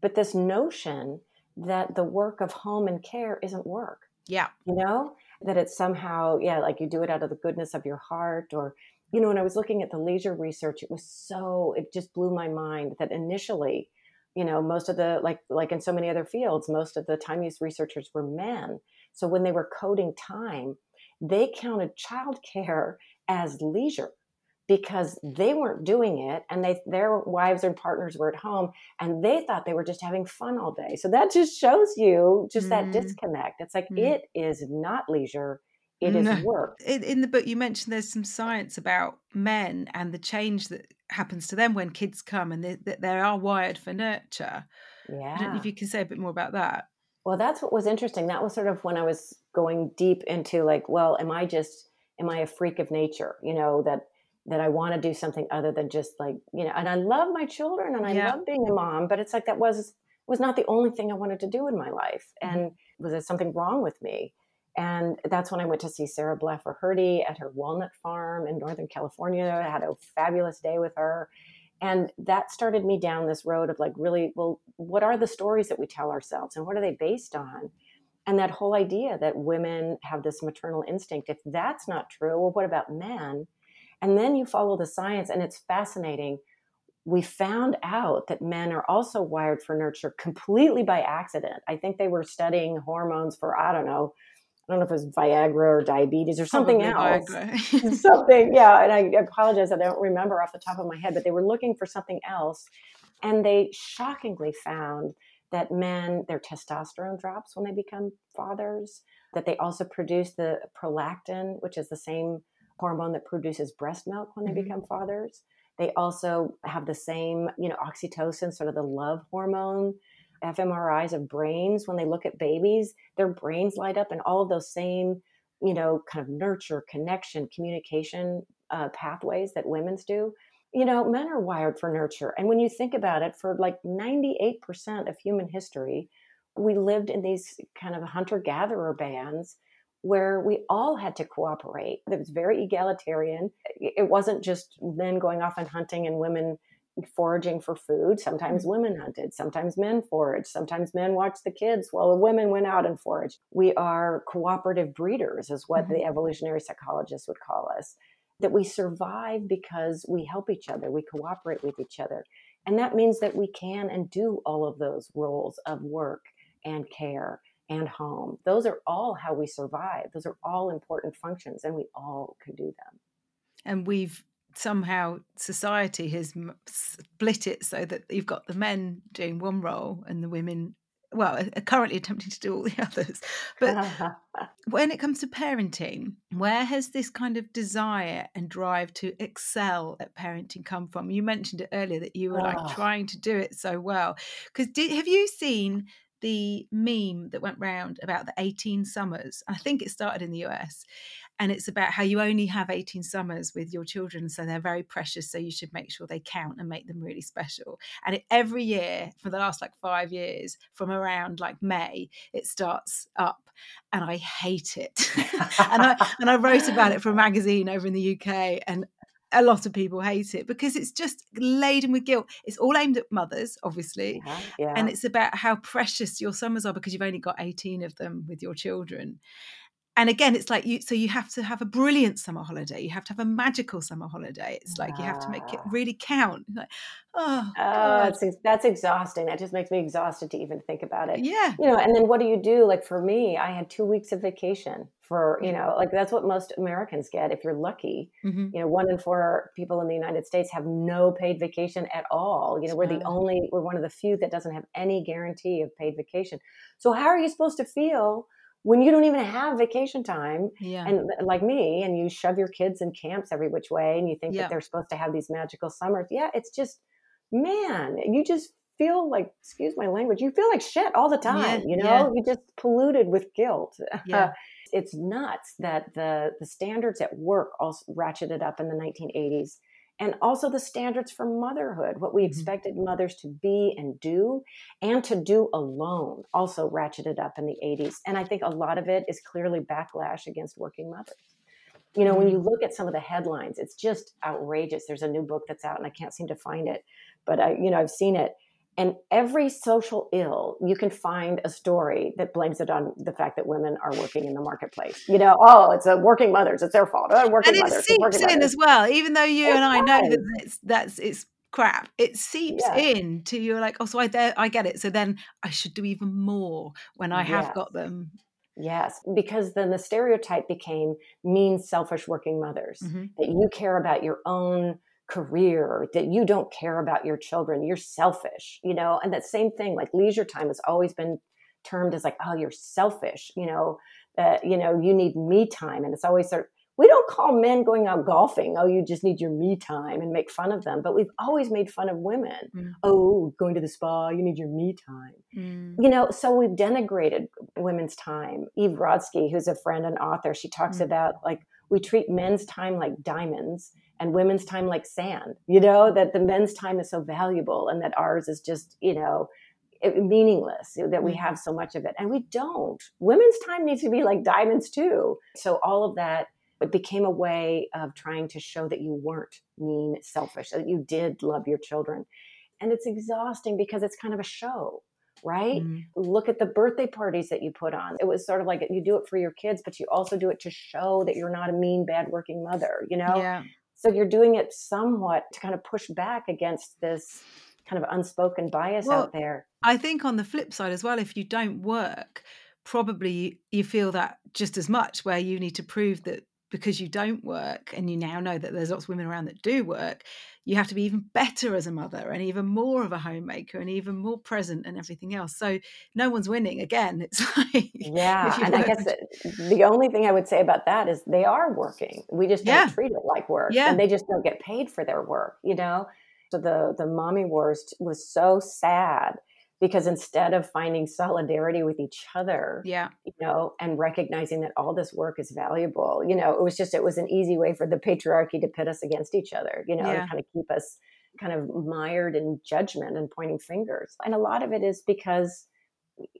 But this notion that the work of home and care isn't work. Yeah. You know, that it's somehow, yeah, like you do it out of the goodness of your heart or, you know, when I was looking at the leisure research, it was so, it just blew my mind that initially you know most of the like like in so many other fields most of the time use researchers were men so when they were coding time they counted childcare as leisure because they weren't doing it and they their wives and partners were at home and they thought they were just having fun all day so that just shows you just that Mm. disconnect it's like Mm. it is not leisure it is No. work In, in the book, you mentioned there's some science about men and the change that happens to them when kids come, and they, that they are wired for nurture. Yeah. I don't know if you can say a bit more about that. Well, that's what was interesting. That was sort of when I was going deep into like, well, am I just am I a freak of nature? You know, that that I want to do something other than just like, you know, and I love my children and I Yeah. love being a mom, but it's like that was was not the only thing I wanted to do in my life. Mhm. And was there something wrong with me? And that's when I went to see Sarah Blaffer Hrdy at her walnut farm in Northern California. I had a fabulous day with her. And that started me down this road of like, really, well, what are the stories that we tell ourselves and what are they based on? And that whole idea that women have this maternal instinct, if that's not true, well, what about men? And then you follow the science, and it's fascinating. We found out that men are also wired for nurture completely by accident. I think they were studying hormones for, I don't know, I don't know if it was Viagra or diabetes or something Probably else something yeah and i apologize i don't remember off the top of my head but they were looking for something else and they shockingly found that men their testosterone drops when they become fathers that they also produce the prolactin which is the same hormone that produces breast milk when they Mhm. become fathers. They also have the same you know oxytocin sort of the love hormone fMRIs of brains. When they look at babies their brains light up and all of those same you know kind of nurture connection communication uh, pathways that women's do you know men are wired for nurture. And when you think about it for like 98% of human history we lived in these kind of hunter gatherer bands where we all had to cooperate it was very egalitarian it wasn't just men going off and hunting and women foraging for food. Sometimes mm-hmm. women hunted, sometimes men foraged, sometimes men watched the kids while the women went out and foraged. We are cooperative breeders, is what the mm-hmm. evolutionary psychologists would call us. That we survive because we help each other, we cooperate with each other. And that means that we can and do all of those roles of work and care and home. Those are all how we survive. Those are all important functions, and we all can do them. and we've somehow society has split it so that you've got the men doing one role and the women well are currently attempting to do all the others but when it comes to parenting where has this kind of desire and drive to excel at parenting come from you mentioned it earlier that you were like Oh. trying to do it so well because have you seen the meme that went round about the 18 summers i think it started in the us and it's about how you only have 18 summers with your children so they're very precious so you should make sure they count and make them really special. And it, every year for the last like five years from around like may it starts up and i hate it. And i and i wrote about it for a magazine over in the uk and a lot of people hate it because it's just laden with guilt it's all aimed at mothers obviously yeah, yeah. and it's about how precious your summers are because you've only got 18 of them with your children and again it's like you so you have to have a brilliant summer holiday you have to have a magical summer holiday it's like you have to make it really count like oh, Oh, ex- that's exhausting. That just makes me exhausted to even think about it. yeah You know, and then what do you do? Like for me, I had two weeks of vacation for, you know, like that's what most Americans get if you're lucky. Mhm. You know, one in four people in the United States have no paid vacation at all. You know, we're the only, we're one of the few that doesn't have any guarantee of paid vacation. So how are you supposed to feel when you don't even have vacation time? yeah and like me and you shove your kids in camps every which way and you think Yeah. that they're supposed to have these magical summers yeah it's just man you just feel like excuse my language you feel like shit all the time you know yeah. you just polluted with guilt Yeah. it's nuts that the the standards at work also ratcheted up in the 1980s and also the standards for motherhood what we Mhm. expected mothers to be and do and to do alone also ratcheted up in the 80s and i think a lot of it is clearly backlash against working mothers. You know when you look at some of the headlines it's just outrageous. There's a new book that's out and i can't seem to find it but i you know i've seen it and every social ill you can find a story that blames it on the fact that women are working in the marketplace you know oh it's a working mothers it's their fault oh, working and it mothers seeps working in mothers. as well even though you and i know that it's that's it's crap it seeps Yeah. in to you're like oh so i there i get it so then i should do even more when i have Yes. got them Yes, because then the stereotype became mean, selfish working mothers. Mhm. That you care about your own career, that you don't care about your children. You're selfish, you know. And that same thing, like leisure time, has always been termed as like, oh, you're selfish, you know. Uh, you know, you need me time, and it's always sort. of, We don't call men going out golfing. Oh, you just need your me time and make fun of them. But we've always made fun of women. Mm. Oh, going to the spa, you need your me time Mm. you know so we've denigrated women's time eve Rodsky, who's a friend and author she talks Mm. about like we treat men's time like diamonds and women's time like sand you know that the men's time is so valuable and that ours is just you know meaningless that we Mm. have so much of it. And we don't. Women's time needs to be like diamonds too. So all of that it became a way of trying to show that you weren't mean selfish that you did love your children. And it's exhausting because it's kind of a show right Mm. look at the birthday parties that you put on. It was sort of like you do it for your kids, but you also do it to show that you're not a mean, bad working mother, you know? yeah So you're doing it somewhat to kind of push back against this kind of unspoken bias Well, out there. I think on the flip side as well, if you don't work, probably you feel that just as much, where you need to prove that because you don't work and you now know that there's lots of women around that do work, you have to be even better as a mother and even more of a homemaker and even more present and everything else. So no one's winning again. It's like, Yeah. And I guess the only thing I would say about that is they are working. We just don't Yeah. treat it like work. Yeah. And they just don't get paid for their work, you know? So the, the mommy wars was so sad because instead of finding solidarity with each other, yeah. you know, and recognizing that all this work is valuable. You know, it was just, it was an easy way for the patriarchy to pit us against each other, you know, Yeah. to kind of keep us kind of mired in judgment and pointing fingers. And a lot of it is because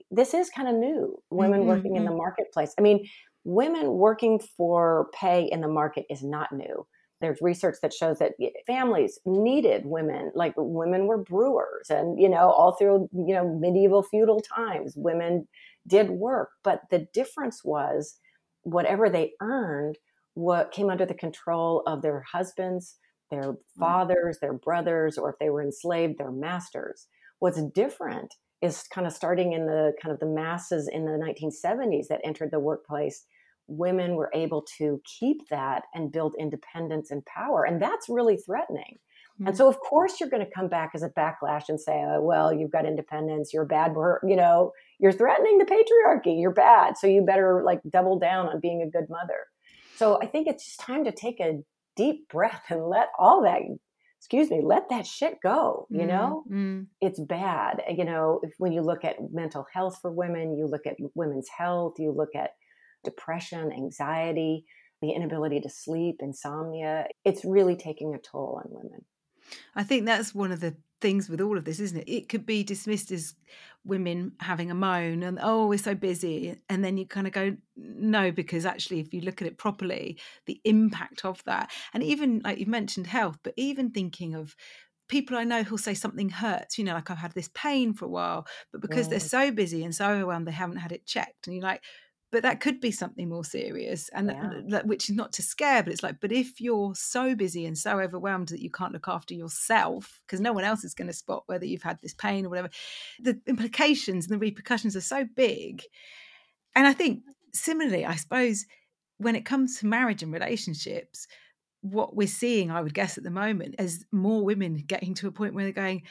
this is kind of new women Mhm, working in the marketplace. I mean, women working for pay in the market is not new. There's research that shows that families needed women, like women were brewers, and you know, all through you know medieval feudal times, women did work. But the difference was whatever they earned, what came under the control of their husbands, their mm. fathers, their brothers, or if they were enslaved, their masters. What's different is kind of starting in the kind of the masses in the 1970s that entered the workplace women were able to keep that and build independence and power and that's really threatening and Mm. so of course you're going to come back as a backlash and say oh, well you've got independence you're bad you know you're threatening the patriarchy you're bad so you better like double down on being a good mother so i think it's just time to take a deep breath and let all that excuse me let that shit go you Mm, know mm. it's bad. You know, if, when you look at mental health for women, you look at women's health, you look at depression, anxiety, the inability to sleep, insomnia. It's really taking a toll on women. I think that's one of the things with all of this, isn't it? It could be dismissed as women having a moan and, oh, we're so busy. And then you kind of go, no, because actually, if you look at it properly, the impact of that, and even like you've mentioned health, but even thinking of people I know who'll say something hurts, you know, like I've had this pain for a while, but because they're Mm. so busy and so overwhelmed, they haven't had it checked. And you're like, but that could be something more serious and Yeah. that, that- which is not to scare but it's like but if you're so busy and so overwhelmed that you can't look after yourself because no one else is going to spot whether you've had this pain or whatever the implications and the repercussions are so big and i think similarly i suppose when it comes to marriage and relationships what we're seeing i would guess at the moment is more women getting to a point where they're going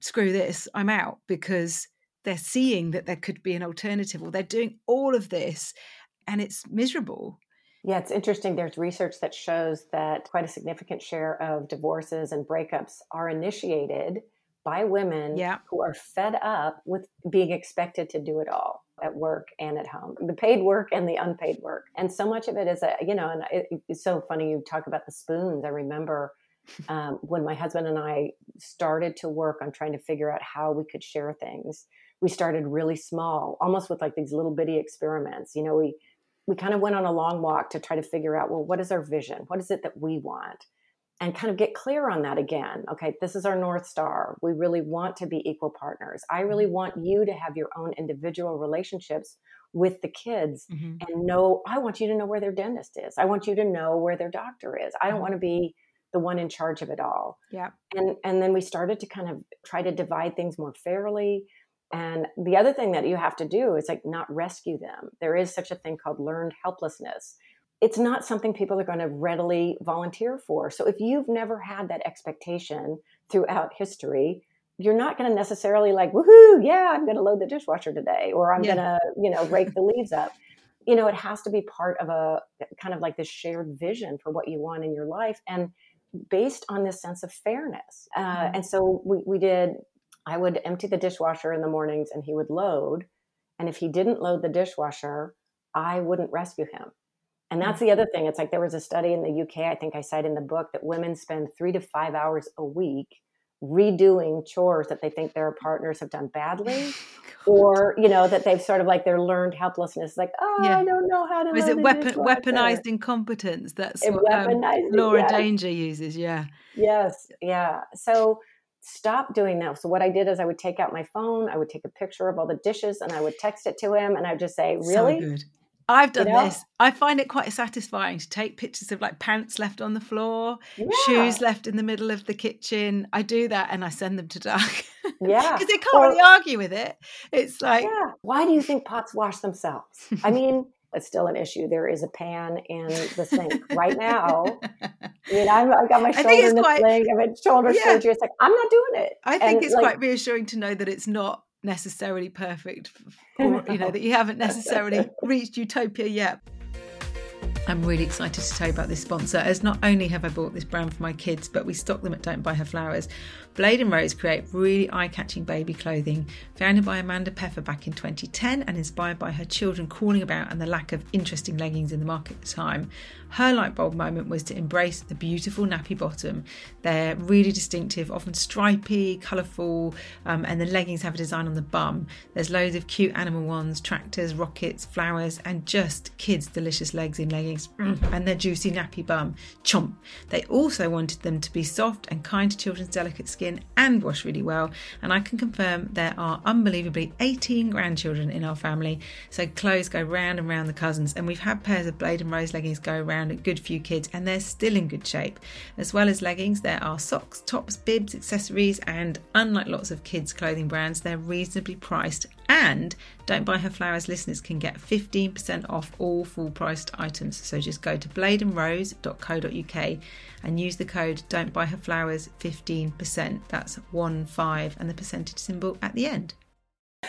screw this i'm out because they're seeing that there could be an alternative or they're doing all of this and it's miserable Yeah, it's interesting. There's research that shows that quite a significant share of divorces and breakups are initiated by women Yeah. who are fed up with being expected to do it all at work and at home the paid work and the unpaid work. And so much of it is, a, you know, and it, it's so funny you talk about the spoons. I remember um, when my husband and I started to work on trying to figure out how we could share things. We started really small, almost with like these little bitty experiments. You know, we we kind of went on a long walk to try to figure out well what is our vision? What is it that we want? And kind of get clear on that again. Okay this is our north star. We really want to be equal partners. I really mm-hmm. want you to have your own individual relationships with the kids mm-hmm. and know i want you to know where their dentist is. I want you to know where their doctor is. I don't mm-hmm. want to be the one in charge of it all. Yeah. And and then we started to kind of try to divide things more fairly. And the other thing that you have to do is like not rescue them. There is such a thing called learned helplessness. It's not something people are going to readily volunteer for. So if you've never had that expectation throughout history, you're not going to necessarily like, woohoo, yeah, I'm going to load the dishwasher today, or I'm yeah. going to, you know, rake the leaves up. You know, it has to be part of a kind of like this shared vision for what you want in your life. And based on this sense of fairness. Uh, mm-hmm. And so we, we did, I would empty the dishwasher in the mornings and he would load. And if he didn't load the dishwasher, I wouldn't rescue him. And that's mm-hmm. the other thing. It's like there was a study in the UK, I think I cite in the book, that women spend three to five hours a week redoing chores that they think their partners have done badly or you know that they've sort of like their learned helplessness like oh yeah. i don't know how to is it weapon, weaponized incompetence that's it what um, laura danger uses yeah yes yeah so stop doing that so what i did is i would take out my phone i would take a picture of all the dishes and i would text it to him and i would just say really so I've done you know? this. I find it quite satisfying to take pictures of like pants left on the floor, yeah. shoes left in the middle of the kitchen. I do that and I send them to Doug. Yeah. Because they can't or, really argue with it. It's like. Yeah. Why do you think pots wash themselves? I mean, it's still an issue. There is a pan in the sink right now. I mean, i have got my shoulder in the quite, sling. I've had shoulder yeah. surgery. It's like, I'm not doing it. I think and it's like, quite reassuring to know that it's not necessarily perfect or you know that you haven't necessarily reached utopia yet I'm really excited to tell you about this sponsor, as not only have I bought this brand for my kids, but we stock them at Don't Buy Her Flowers. Blade and Rose create really eye catching baby clothing, founded by Amanda Peffer back in 2010 and inspired by her children calling about and the lack of interesting leggings in the market at the time. Her light bulb moment was to embrace the beautiful nappy bottom. They're really distinctive, often stripy, colourful, um, and the leggings have a design on the bum. There's loads of cute animal ones, tractors, rockets, flowers, and just kids' delicious legs in leggings mm, and their juicy nappy bum. Chomp. They also wanted them to be soft and kind to children's delicate skin and wash really well. And I can confirm there are unbelievably 18 grandchildren in our family, so clothes go round and round the cousins. And we've had pairs of Blade and Rose leggings go around a good few kids, and they're still in good shape. As well as leggings, there are socks, tops, bibs, accessories, and unlike lots of kids' clothing brands, they're reasonably priced and Don't Buy Her Flowers listeners can get 15% off all full priced items. So just go to bladeandrose.co.uk and use the code Don't Buy Her Flowers 15%. That's 1 5 and the percentage symbol at the end.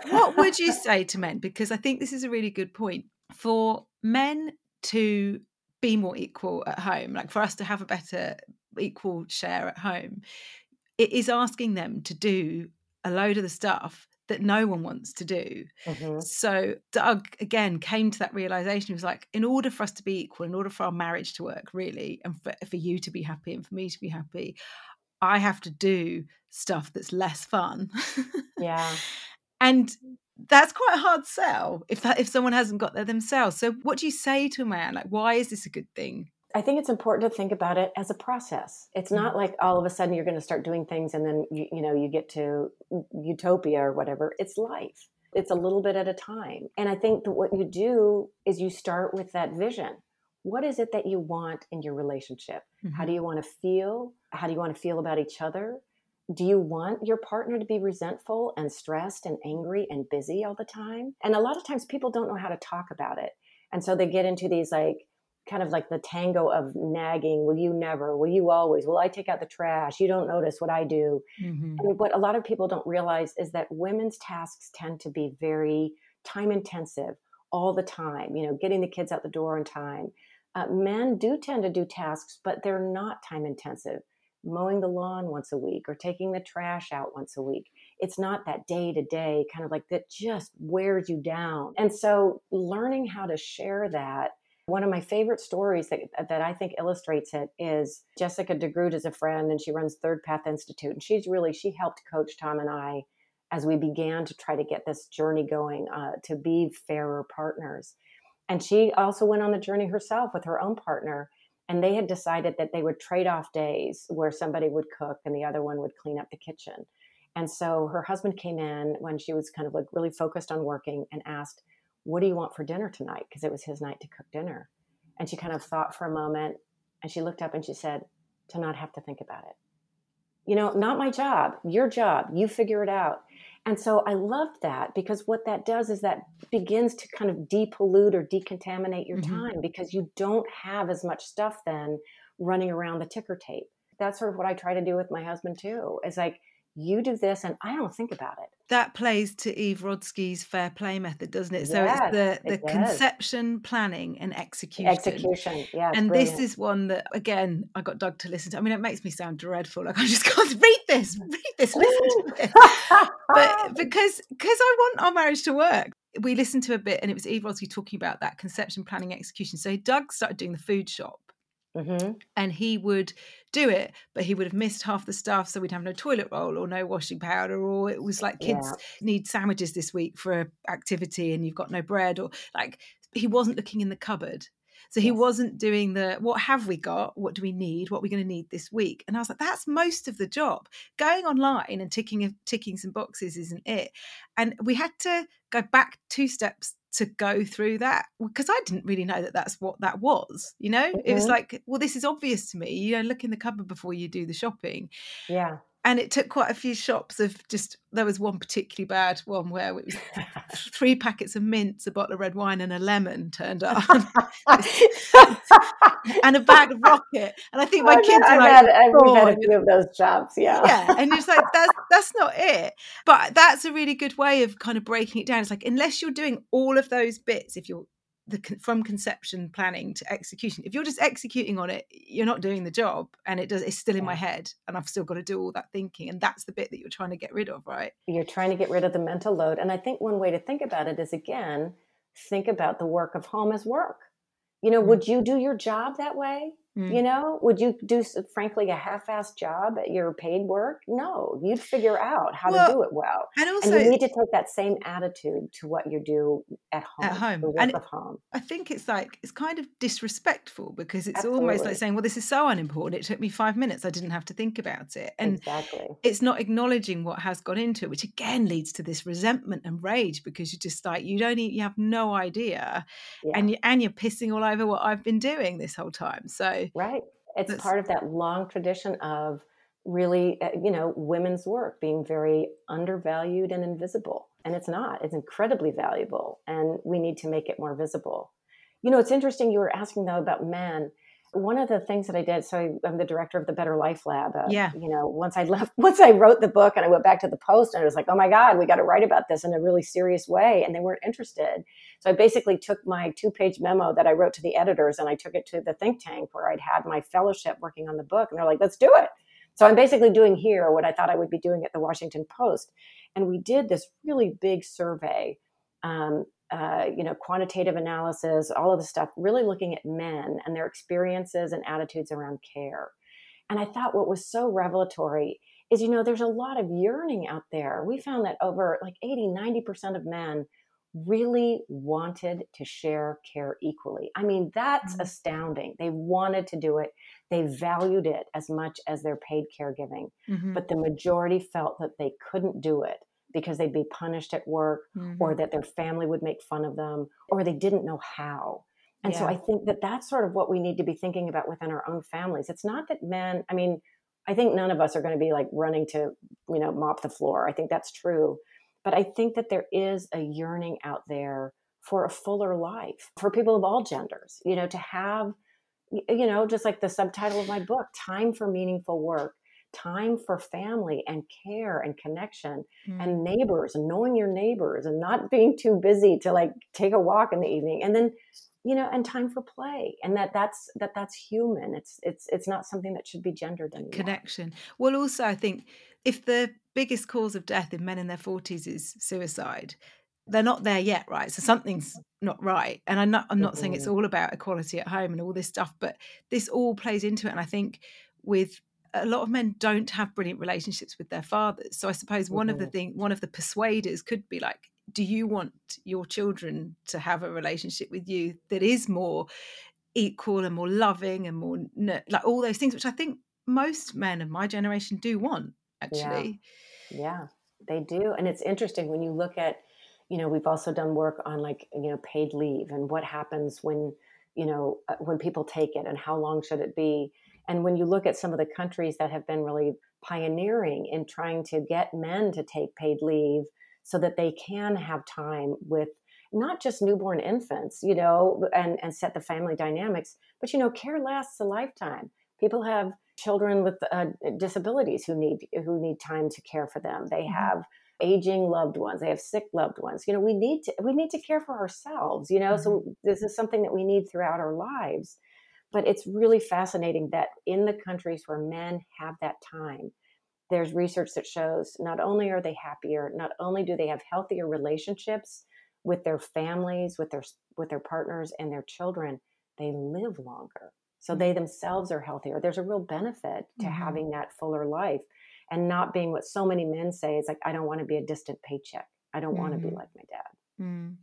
What would you say to men? Because I think this is a really good point. For men to be more equal at home, like for us to have a better equal share at home, it is asking them to do a load of the stuff that no one wants to do. Mm-hmm. So Doug again came to that realization. He was like, in order for us to be equal, in order for our marriage to work, really, and for, for you to be happy and for me to be happy, I have to do stuff that's less fun. Yeah. and that's quite a hard sell if that if someone hasn't got there themselves. So what do you say to a man? Like, why is this a good thing? I think it's important to think about it as a process. It's not mm-hmm. like all of a sudden you're going to start doing things and then you, you know you get to utopia or whatever. It's life. It's a little bit at a time. And I think that what you do is you start with that vision. What is it that you want in your relationship? Mm-hmm. How do you want to feel? How do you want to feel about each other? Do you want your partner to be resentful and stressed and angry and busy all the time? And a lot of times people don't know how to talk about it. And so they get into these like kind of like the tango of nagging will you never? Will you always? Will i take out the trash? You don't notice what i do. Mm-hmm. and what a lot of people don't realize is that women's tasks tend to be very time intensive all the time you know getting the kids out the door in time. Uh, men do tend to do tasks but they're not time intensive. Mowing the lawn once a week or taking the trash out once a week. It's not that day to day kind of like that just wears you down. And so learning how to share that one of my favorite stories that, that I think illustrates it is Jessica DeGroot is a friend and she runs Third Path Institute. And she's really, she helped coach Tom and I as we began to try to get this journey going uh, to be fairer partners. And she also went on the journey herself with her own partner. And they had decided that they would trade off days where somebody would cook and the other one would clean up the kitchen. And so her husband came in when she was kind of like really focused on working and asked, what do you want for dinner tonight? Because it was his night to cook dinner. And she kind of thought for a moment and she looked up and she said, to not have to think about it. You know, not my job, your job. You figure it out. And so I loved that because what that does is that begins to kind of depollute or decontaminate your mm-hmm. time because you don't have as much stuff then running around the ticker tape. That's sort of what I try to do with my husband too. Is like, you do this and I don't think about it. That plays to Eve Rodsky's fair play method, doesn't it? So yes, it's the, the it conception, planning, and execution. Execution, yeah. And brilliant. this is one that, again, I got Doug to listen to. I mean, it makes me sound dreadful. Like I just can't read this, read this, listen to this. but because because I want our marriage to work. We listened to a bit, and it was Eve Rodsky talking about that conception, planning, execution. So Doug started doing the food shop Mm-hmm. And he would do it, but he would have missed half the stuff. So we'd have no toilet roll or no washing powder, or it was like kids yeah. need sandwiches this week for an activity and you've got no bread, or like he wasn't looking in the cupboard. So he yes. wasn't doing the what have we got? What do we need? What we're we going to need this week? And I was like, that's most of the job. Going online and ticking ticking some boxes isn't it. And we had to go back two steps to go through that because I didn't really know that that's what that was. You know, mm-hmm. it was mm-hmm. like, well, this is obvious to me. You know, look in the cupboard before you do the shopping. Yeah and it took quite a few shops of just there was one particularly bad one where it was three packets of mints a bottle of red wine and a lemon turned up. And a bag of rocket. And i think my I've kids had, are like, had, I've had a few of those shops yeah. yeah. And it's like that's that's not it. But that's a really good way of kind of breaking it down. It's like unless you're doing all of those bits if you're the from conception planning to execution. If you're just executing on it you're not doing the job and it does it's still in my head and i've still got to do all that thinking and that's the bit that you're trying to get rid of right? You're trying to get rid of the mental load and i think one way to think about it is again think about the work of home as work. You know mm-hmm. would you do your job that way Mm. You know, would you do, frankly, a half-assed job at your paid work? No, you'd figure out how well, to do it well. And also, and you need to take that same attitude to what you do at home. At home, and it, home. I think it's like it's kind of disrespectful because it's Absolutely. almost like saying, "Well, this is so unimportant. It took me five minutes. I didn't have to think about it." And exactly, it's not acknowledging what has gone into it, which again leads to this resentment and rage because you're just like you don't, you have no idea, yeah. and you, and you're pissing all over what I've been doing this whole time. So Right. It's That's... part of that long tradition of really, uh, you know, women's work being very undervalued and invisible. And it's not, it's incredibly valuable. And we need to make it more visible. You know, it's interesting you were asking though about men one of the things that I did, so I'm the director of the Better Life Lab. Uh, yeah. You know, once I left, once I wrote the book and I went back to the Post and I was like, oh my God, we got to write about this in a really serious way. And they weren't interested. So I basically took my two page memo that I wrote to the editors and I took it to the think tank where I'd had my fellowship working on the book. And they're like, let's do it. So I'm basically doing here what I thought I would be doing at the Washington Post. And we did this really big survey um, uh, you know, quantitative analysis, all of the stuff, really looking at men and their experiences and attitudes around care. And I thought what was so revelatory is, you know, there's a lot of yearning out there. We found that over like 80, 90% of men really wanted to share care equally. I mean, that's mm-hmm. astounding. They wanted to do it, they valued it as much as their paid caregiving, mm-hmm. but the majority felt that they couldn't do it because they'd be punished at work mm-hmm. or that their family would make fun of them or they didn't know how. And yeah. so I think that that's sort of what we need to be thinking about within our own families. It's not that men, I mean, I think none of us are going to be like running to, you know, mop the floor. I think that's true. But I think that there is a yearning out there for a fuller life for people of all genders, you know, to have, you know, just like the subtitle of my book, Time for Meaningful Work time for family and care and connection mm. and neighbors and knowing your neighbors and not being too busy to like take a walk in the evening and then you know and time for play and that that's that that's human it's it's it's not something that should be gendered anymore. connection well also i think if the biggest cause of death in men in their 40s is suicide they're not there yet right so something's not right and i'm not i'm not mm-hmm. saying it's all about equality at home and all this stuff but this all plays into it and i think with a lot of men don't have brilliant relationships with their fathers. So I suppose one mm-hmm. of the mm-hmm. thing, one of the persuaders could be like, do you want your children to have a relationship with you that is more equal and more loving and more like all those things, which I think most men of my generation do want actually. Yeah. yeah, they do. And it's interesting when you look at, you know, we've also done work on like, you know, paid leave and what happens when, you know, uh, when people take it and how long should it be And when you look at some of the countries that have been really pioneering in trying to get men to take paid leave so that they can have time with not just newborn infants, you know, and, and set the family dynamics, but, you know, care lasts a lifetime. People have children with uh, disabilities who need who need time to care for them. They mm-hmm. have aging loved ones. They have sick loved ones. You know, we need to we need to care for ourselves. You know, mm-hmm. so this is something that we need throughout our lives. But it's really fascinating that in the countries where men have that time, there's research that shows not only are they happier, not only do they have healthier relationships with their families, with their with their partners and their children, they live longer. So they mm-hmm. themselves are healthier. There's a real benefit to mm-hmm. having that fuller life and not being what so many men say is like, I don't want to be a distant paycheck. I don't mm-hmm. want to be like my dad. Mm.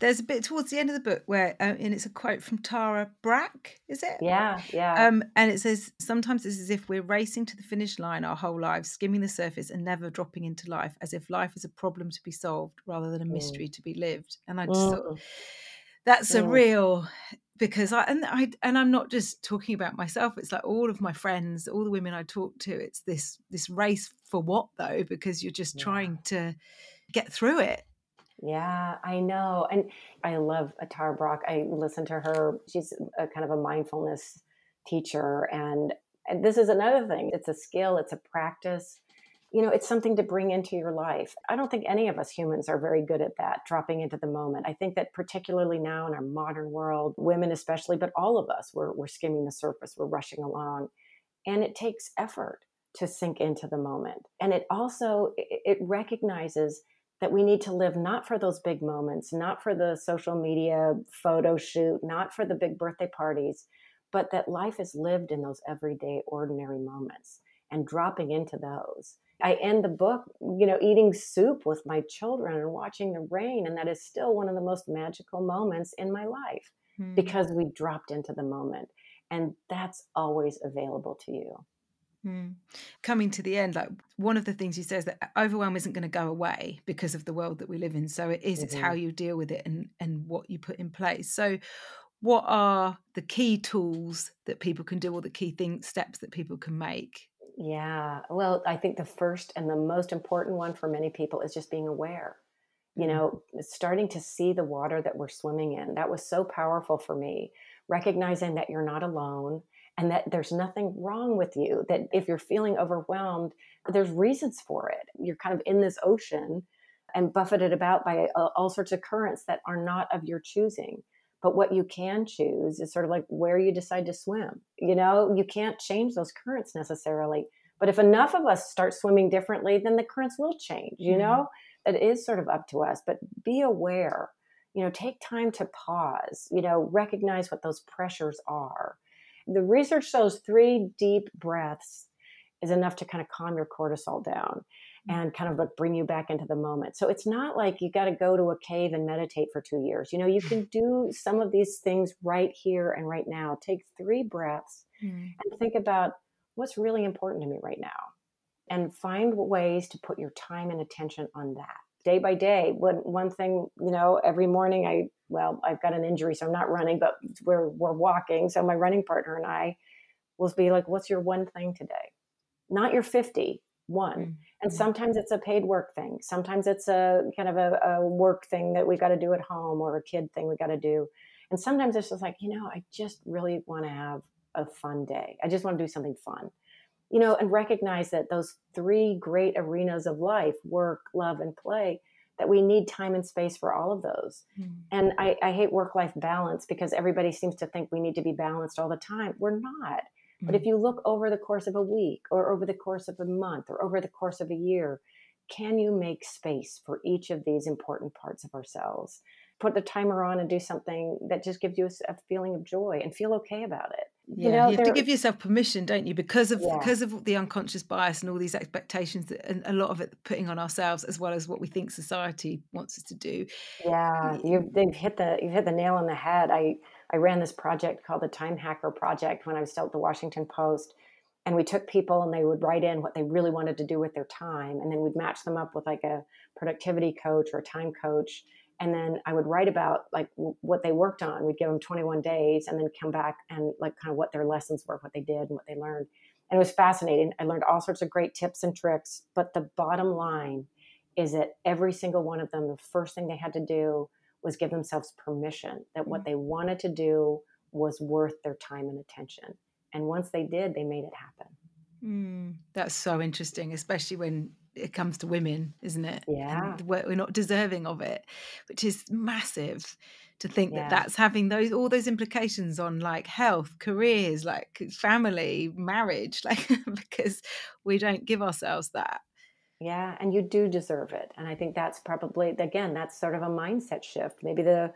There's a bit towards the end of the book where, uh, and it's a quote from Tara Brach, is it? Yeah, yeah. Um, and it says, Sometimes it's as if we're racing to the finish line our whole lives, skimming the surface and never dropping into life, as if life is a problem to be solved rather than a mm. mystery mm. to be lived. And I just mm. thought, that's a real because I and I and I'm not just talking about myself. It's like all of my friends, all the women I talk to. It's this this race for what though? Because you're just yeah. trying to get through it yeah, I know. And I love Tara Brach. I listen to her. She's a kind of a mindfulness teacher. And, and this is another thing it's a skill, it's a practice. You know, it's something to bring into your life. I don't think any of us humans are very good at that, dropping into the moment. I think that particularly now in our modern world, women especially, but all of us, we're, we're skimming the surface, we're rushing along. And it takes effort to sink into the moment. And it also, it recognizes that we need to live not for those big moments, not for the social media photo shoot, not for the big birthday parties, but that life is lived in those everyday, ordinary moments and dropping into those. I end the book, you know, eating soup with my children and watching the rain. And that is still one of the most magical moments in my life mm-hmm. because we dropped into the moment. And that's always available to you. Mm. Coming to the end, like one of the things he says that overwhelm isn't going to go away because of the world that we live in. So it is, mm-hmm. it's how mm-hmm. you deal with it and and what you put in place. So what are the key tools that people can do or the key things steps that people can make? Yeah. Well, I think the first and the most important one for many people is just being aware. You mm. know, starting to see the water that we're swimming in. That was so powerful for me. Recognizing that you're not alone and that there's nothing wrong with you. That if you're feeling overwhelmed, there's reasons for it. You're kind of in this ocean and buffeted about by uh, all sorts of currents that are not of your choosing. But what you can choose is sort of like where you decide to swim. You know, you can't change those currents necessarily. But if enough of us start swimming differently, then the currents will change, you mm-hmm. know? It is sort of up to us, but be aware. You know, take time to pause, you know, recognize what those pressures are the research shows three deep breaths is enough to kind of calm your cortisol down mm. and kind of like bring you back into the moment. So it's not like you got to go to a cave and meditate for two years. You know, you can do some of these things right here and right now. Take three breaths mm. and think about what's really important to me right now and find ways to put your time and attention on that day by day. One, one thing, you know, every morning I well, I've got an injury, so I'm not running, but we're we're walking. So my running partner and I will be like, "What's your one thing today?" Not your 50, one. Mm-hmm. And sometimes it's a paid work thing. Sometimes it's a kind of a, a work thing that we've got to do at home or a kid thing we've got to do. And sometimes it's just like, you know, I just really want to have a fun day. I just want to do something fun. You know, and recognize that those three great arenas of life work, love, and play that we need time and space for all of those. Mm. And I, I hate work life balance because everybody seems to think we need to be balanced all the time. We're not. Mm. But if hmm. you look over the course of a week or over the course of a month or over the course of a year, can you make space for each of these important parts of ourselves? Put the timer on and do something that just gives you a, a feeling of joy and feel okay about it yeah, you, know, you have to give yourself permission don't you? Because of yeah. because of the unconscious bias and all these expectations that, and a lot of it putting on ourselves as well as what we think society wants us to do. Yeah you've they've hit the you've hit the nail on the head. I i ran this project called the time hacker project when i was still at the washington post and we took people and they would write in what they really wanted to do with their time and then we'd match them up with like a productivity coach or a time coach and then I would write about like w- what they worked on. We'd give them 21 days and then come back and like kind of what their lessons were, what they did, and what they learned. And it was fascinating. I learned all sorts of great tips and tricks. But the bottom line is that every single one of them, the first thing they had to do was give themselves permission that what they wanted to do was worth their time and attention. And once they did, they made it happen. Mm, that's so interesting, especially when it comes to women, isn't it? Yeah. And we're, not deserving of it, which is massive to think Yeah. that that's having those all those implications on like health, careers, like family, marriage, like because we don't give ourselves that. Yeah, and you do deserve it. And I think that's probably again, that's sort of a mindset shift. Maybe the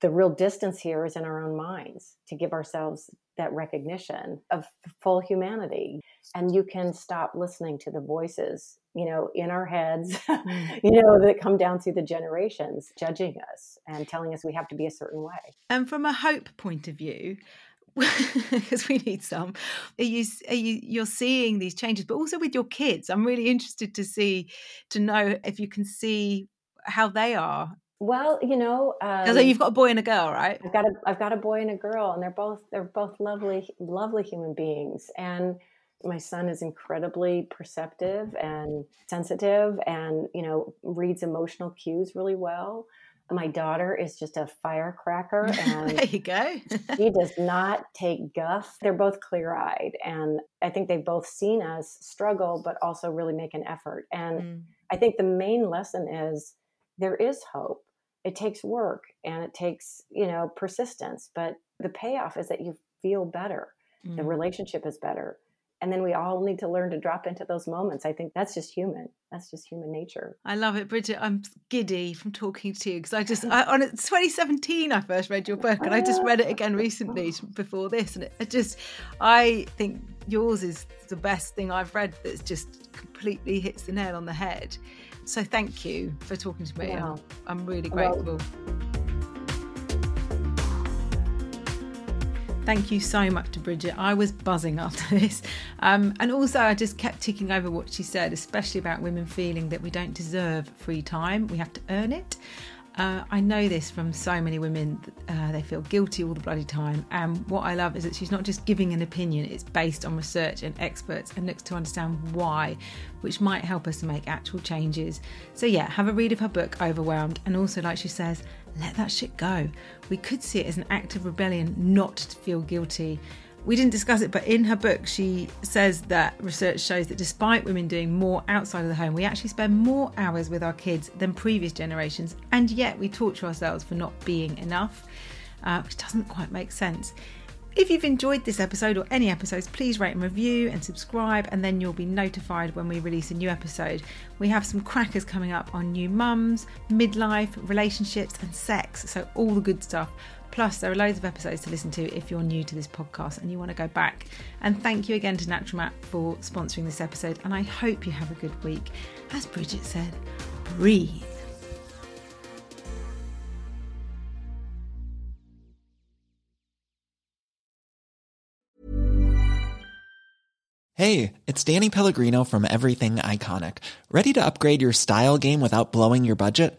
the real distance here is in our own minds to give ourselves that recognition of full humanity. And you can stop listening to the voices, you know, in our heads, mm. you know, that come down through the generations, judging us and telling us we have to be a certain way. And from a hope point of view, because we need some, are you are you you're seeing these changes, but also with your kids? I'm really interested to see to know if you can see how they are. Well, you know, um, you've got a boy and a girl, right? I've got a I've got a boy and a girl, and they're both they're both lovely lovely human beings. And my son is incredibly perceptive and sensitive, and you know reads emotional cues really well. My daughter is just a firecracker, and there you go. she does not take guff. They're both clear eyed, and I think they've both seen us struggle, but also really make an effort. And Mm. I think the main lesson is there is hope. It takes work and it takes, you know, persistence, but the payoff is that you feel better. The Mm. relationship is better. And then we all need to learn to drop into those moments. I think that's just human. That's just human nature. I love it, Brigid. I'm giddy from talking to you because I just I, on 2017 I first read your book and I just read it again recently before this, and it, it just I think yours is the best thing I've read that's just completely hits the nail on the head. So thank you for talking to me. Wow. I'm, really Well- grateful. Thank you so much to Brigid. I was buzzing after this. Um, and also, I just kept ticking over what she said, especially about women feeling that we don't deserve free time, we have to earn it. Uh, I know this from so many women, uh, they feel guilty all the bloody time. And what I love is that she's not just giving an opinion, it's based on research and experts and looks to understand why, which might help us to make actual changes. So, yeah, have a read of her book, Overwhelmed. And also, like she says, let that shit go. We could see it as an act of rebellion not to feel guilty. We didn't discuss it, but in her book, she says that research shows that despite women doing more outside of the home, we actually spend more hours with our kids than previous generations, and yet we torture ourselves for not being enough, uh, which doesn't quite make sense. If you've enjoyed this episode or any episodes, please rate and review and subscribe, and then you'll be notified when we release a new episode. We have some crackers coming up on new mums, midlife, relationships, and sex, so all the good stuff. Plus, there are loads of episodes to listen to if you're new to this podcast and you want to go back. And thank you again to Naturalmat for sponsoring this episode, and I hope you have a good week. As Brigid said, breathe. Hey, it's Danny Pellegrino from Everything Iconic. Ready to upgrade your style game without blowing your budget?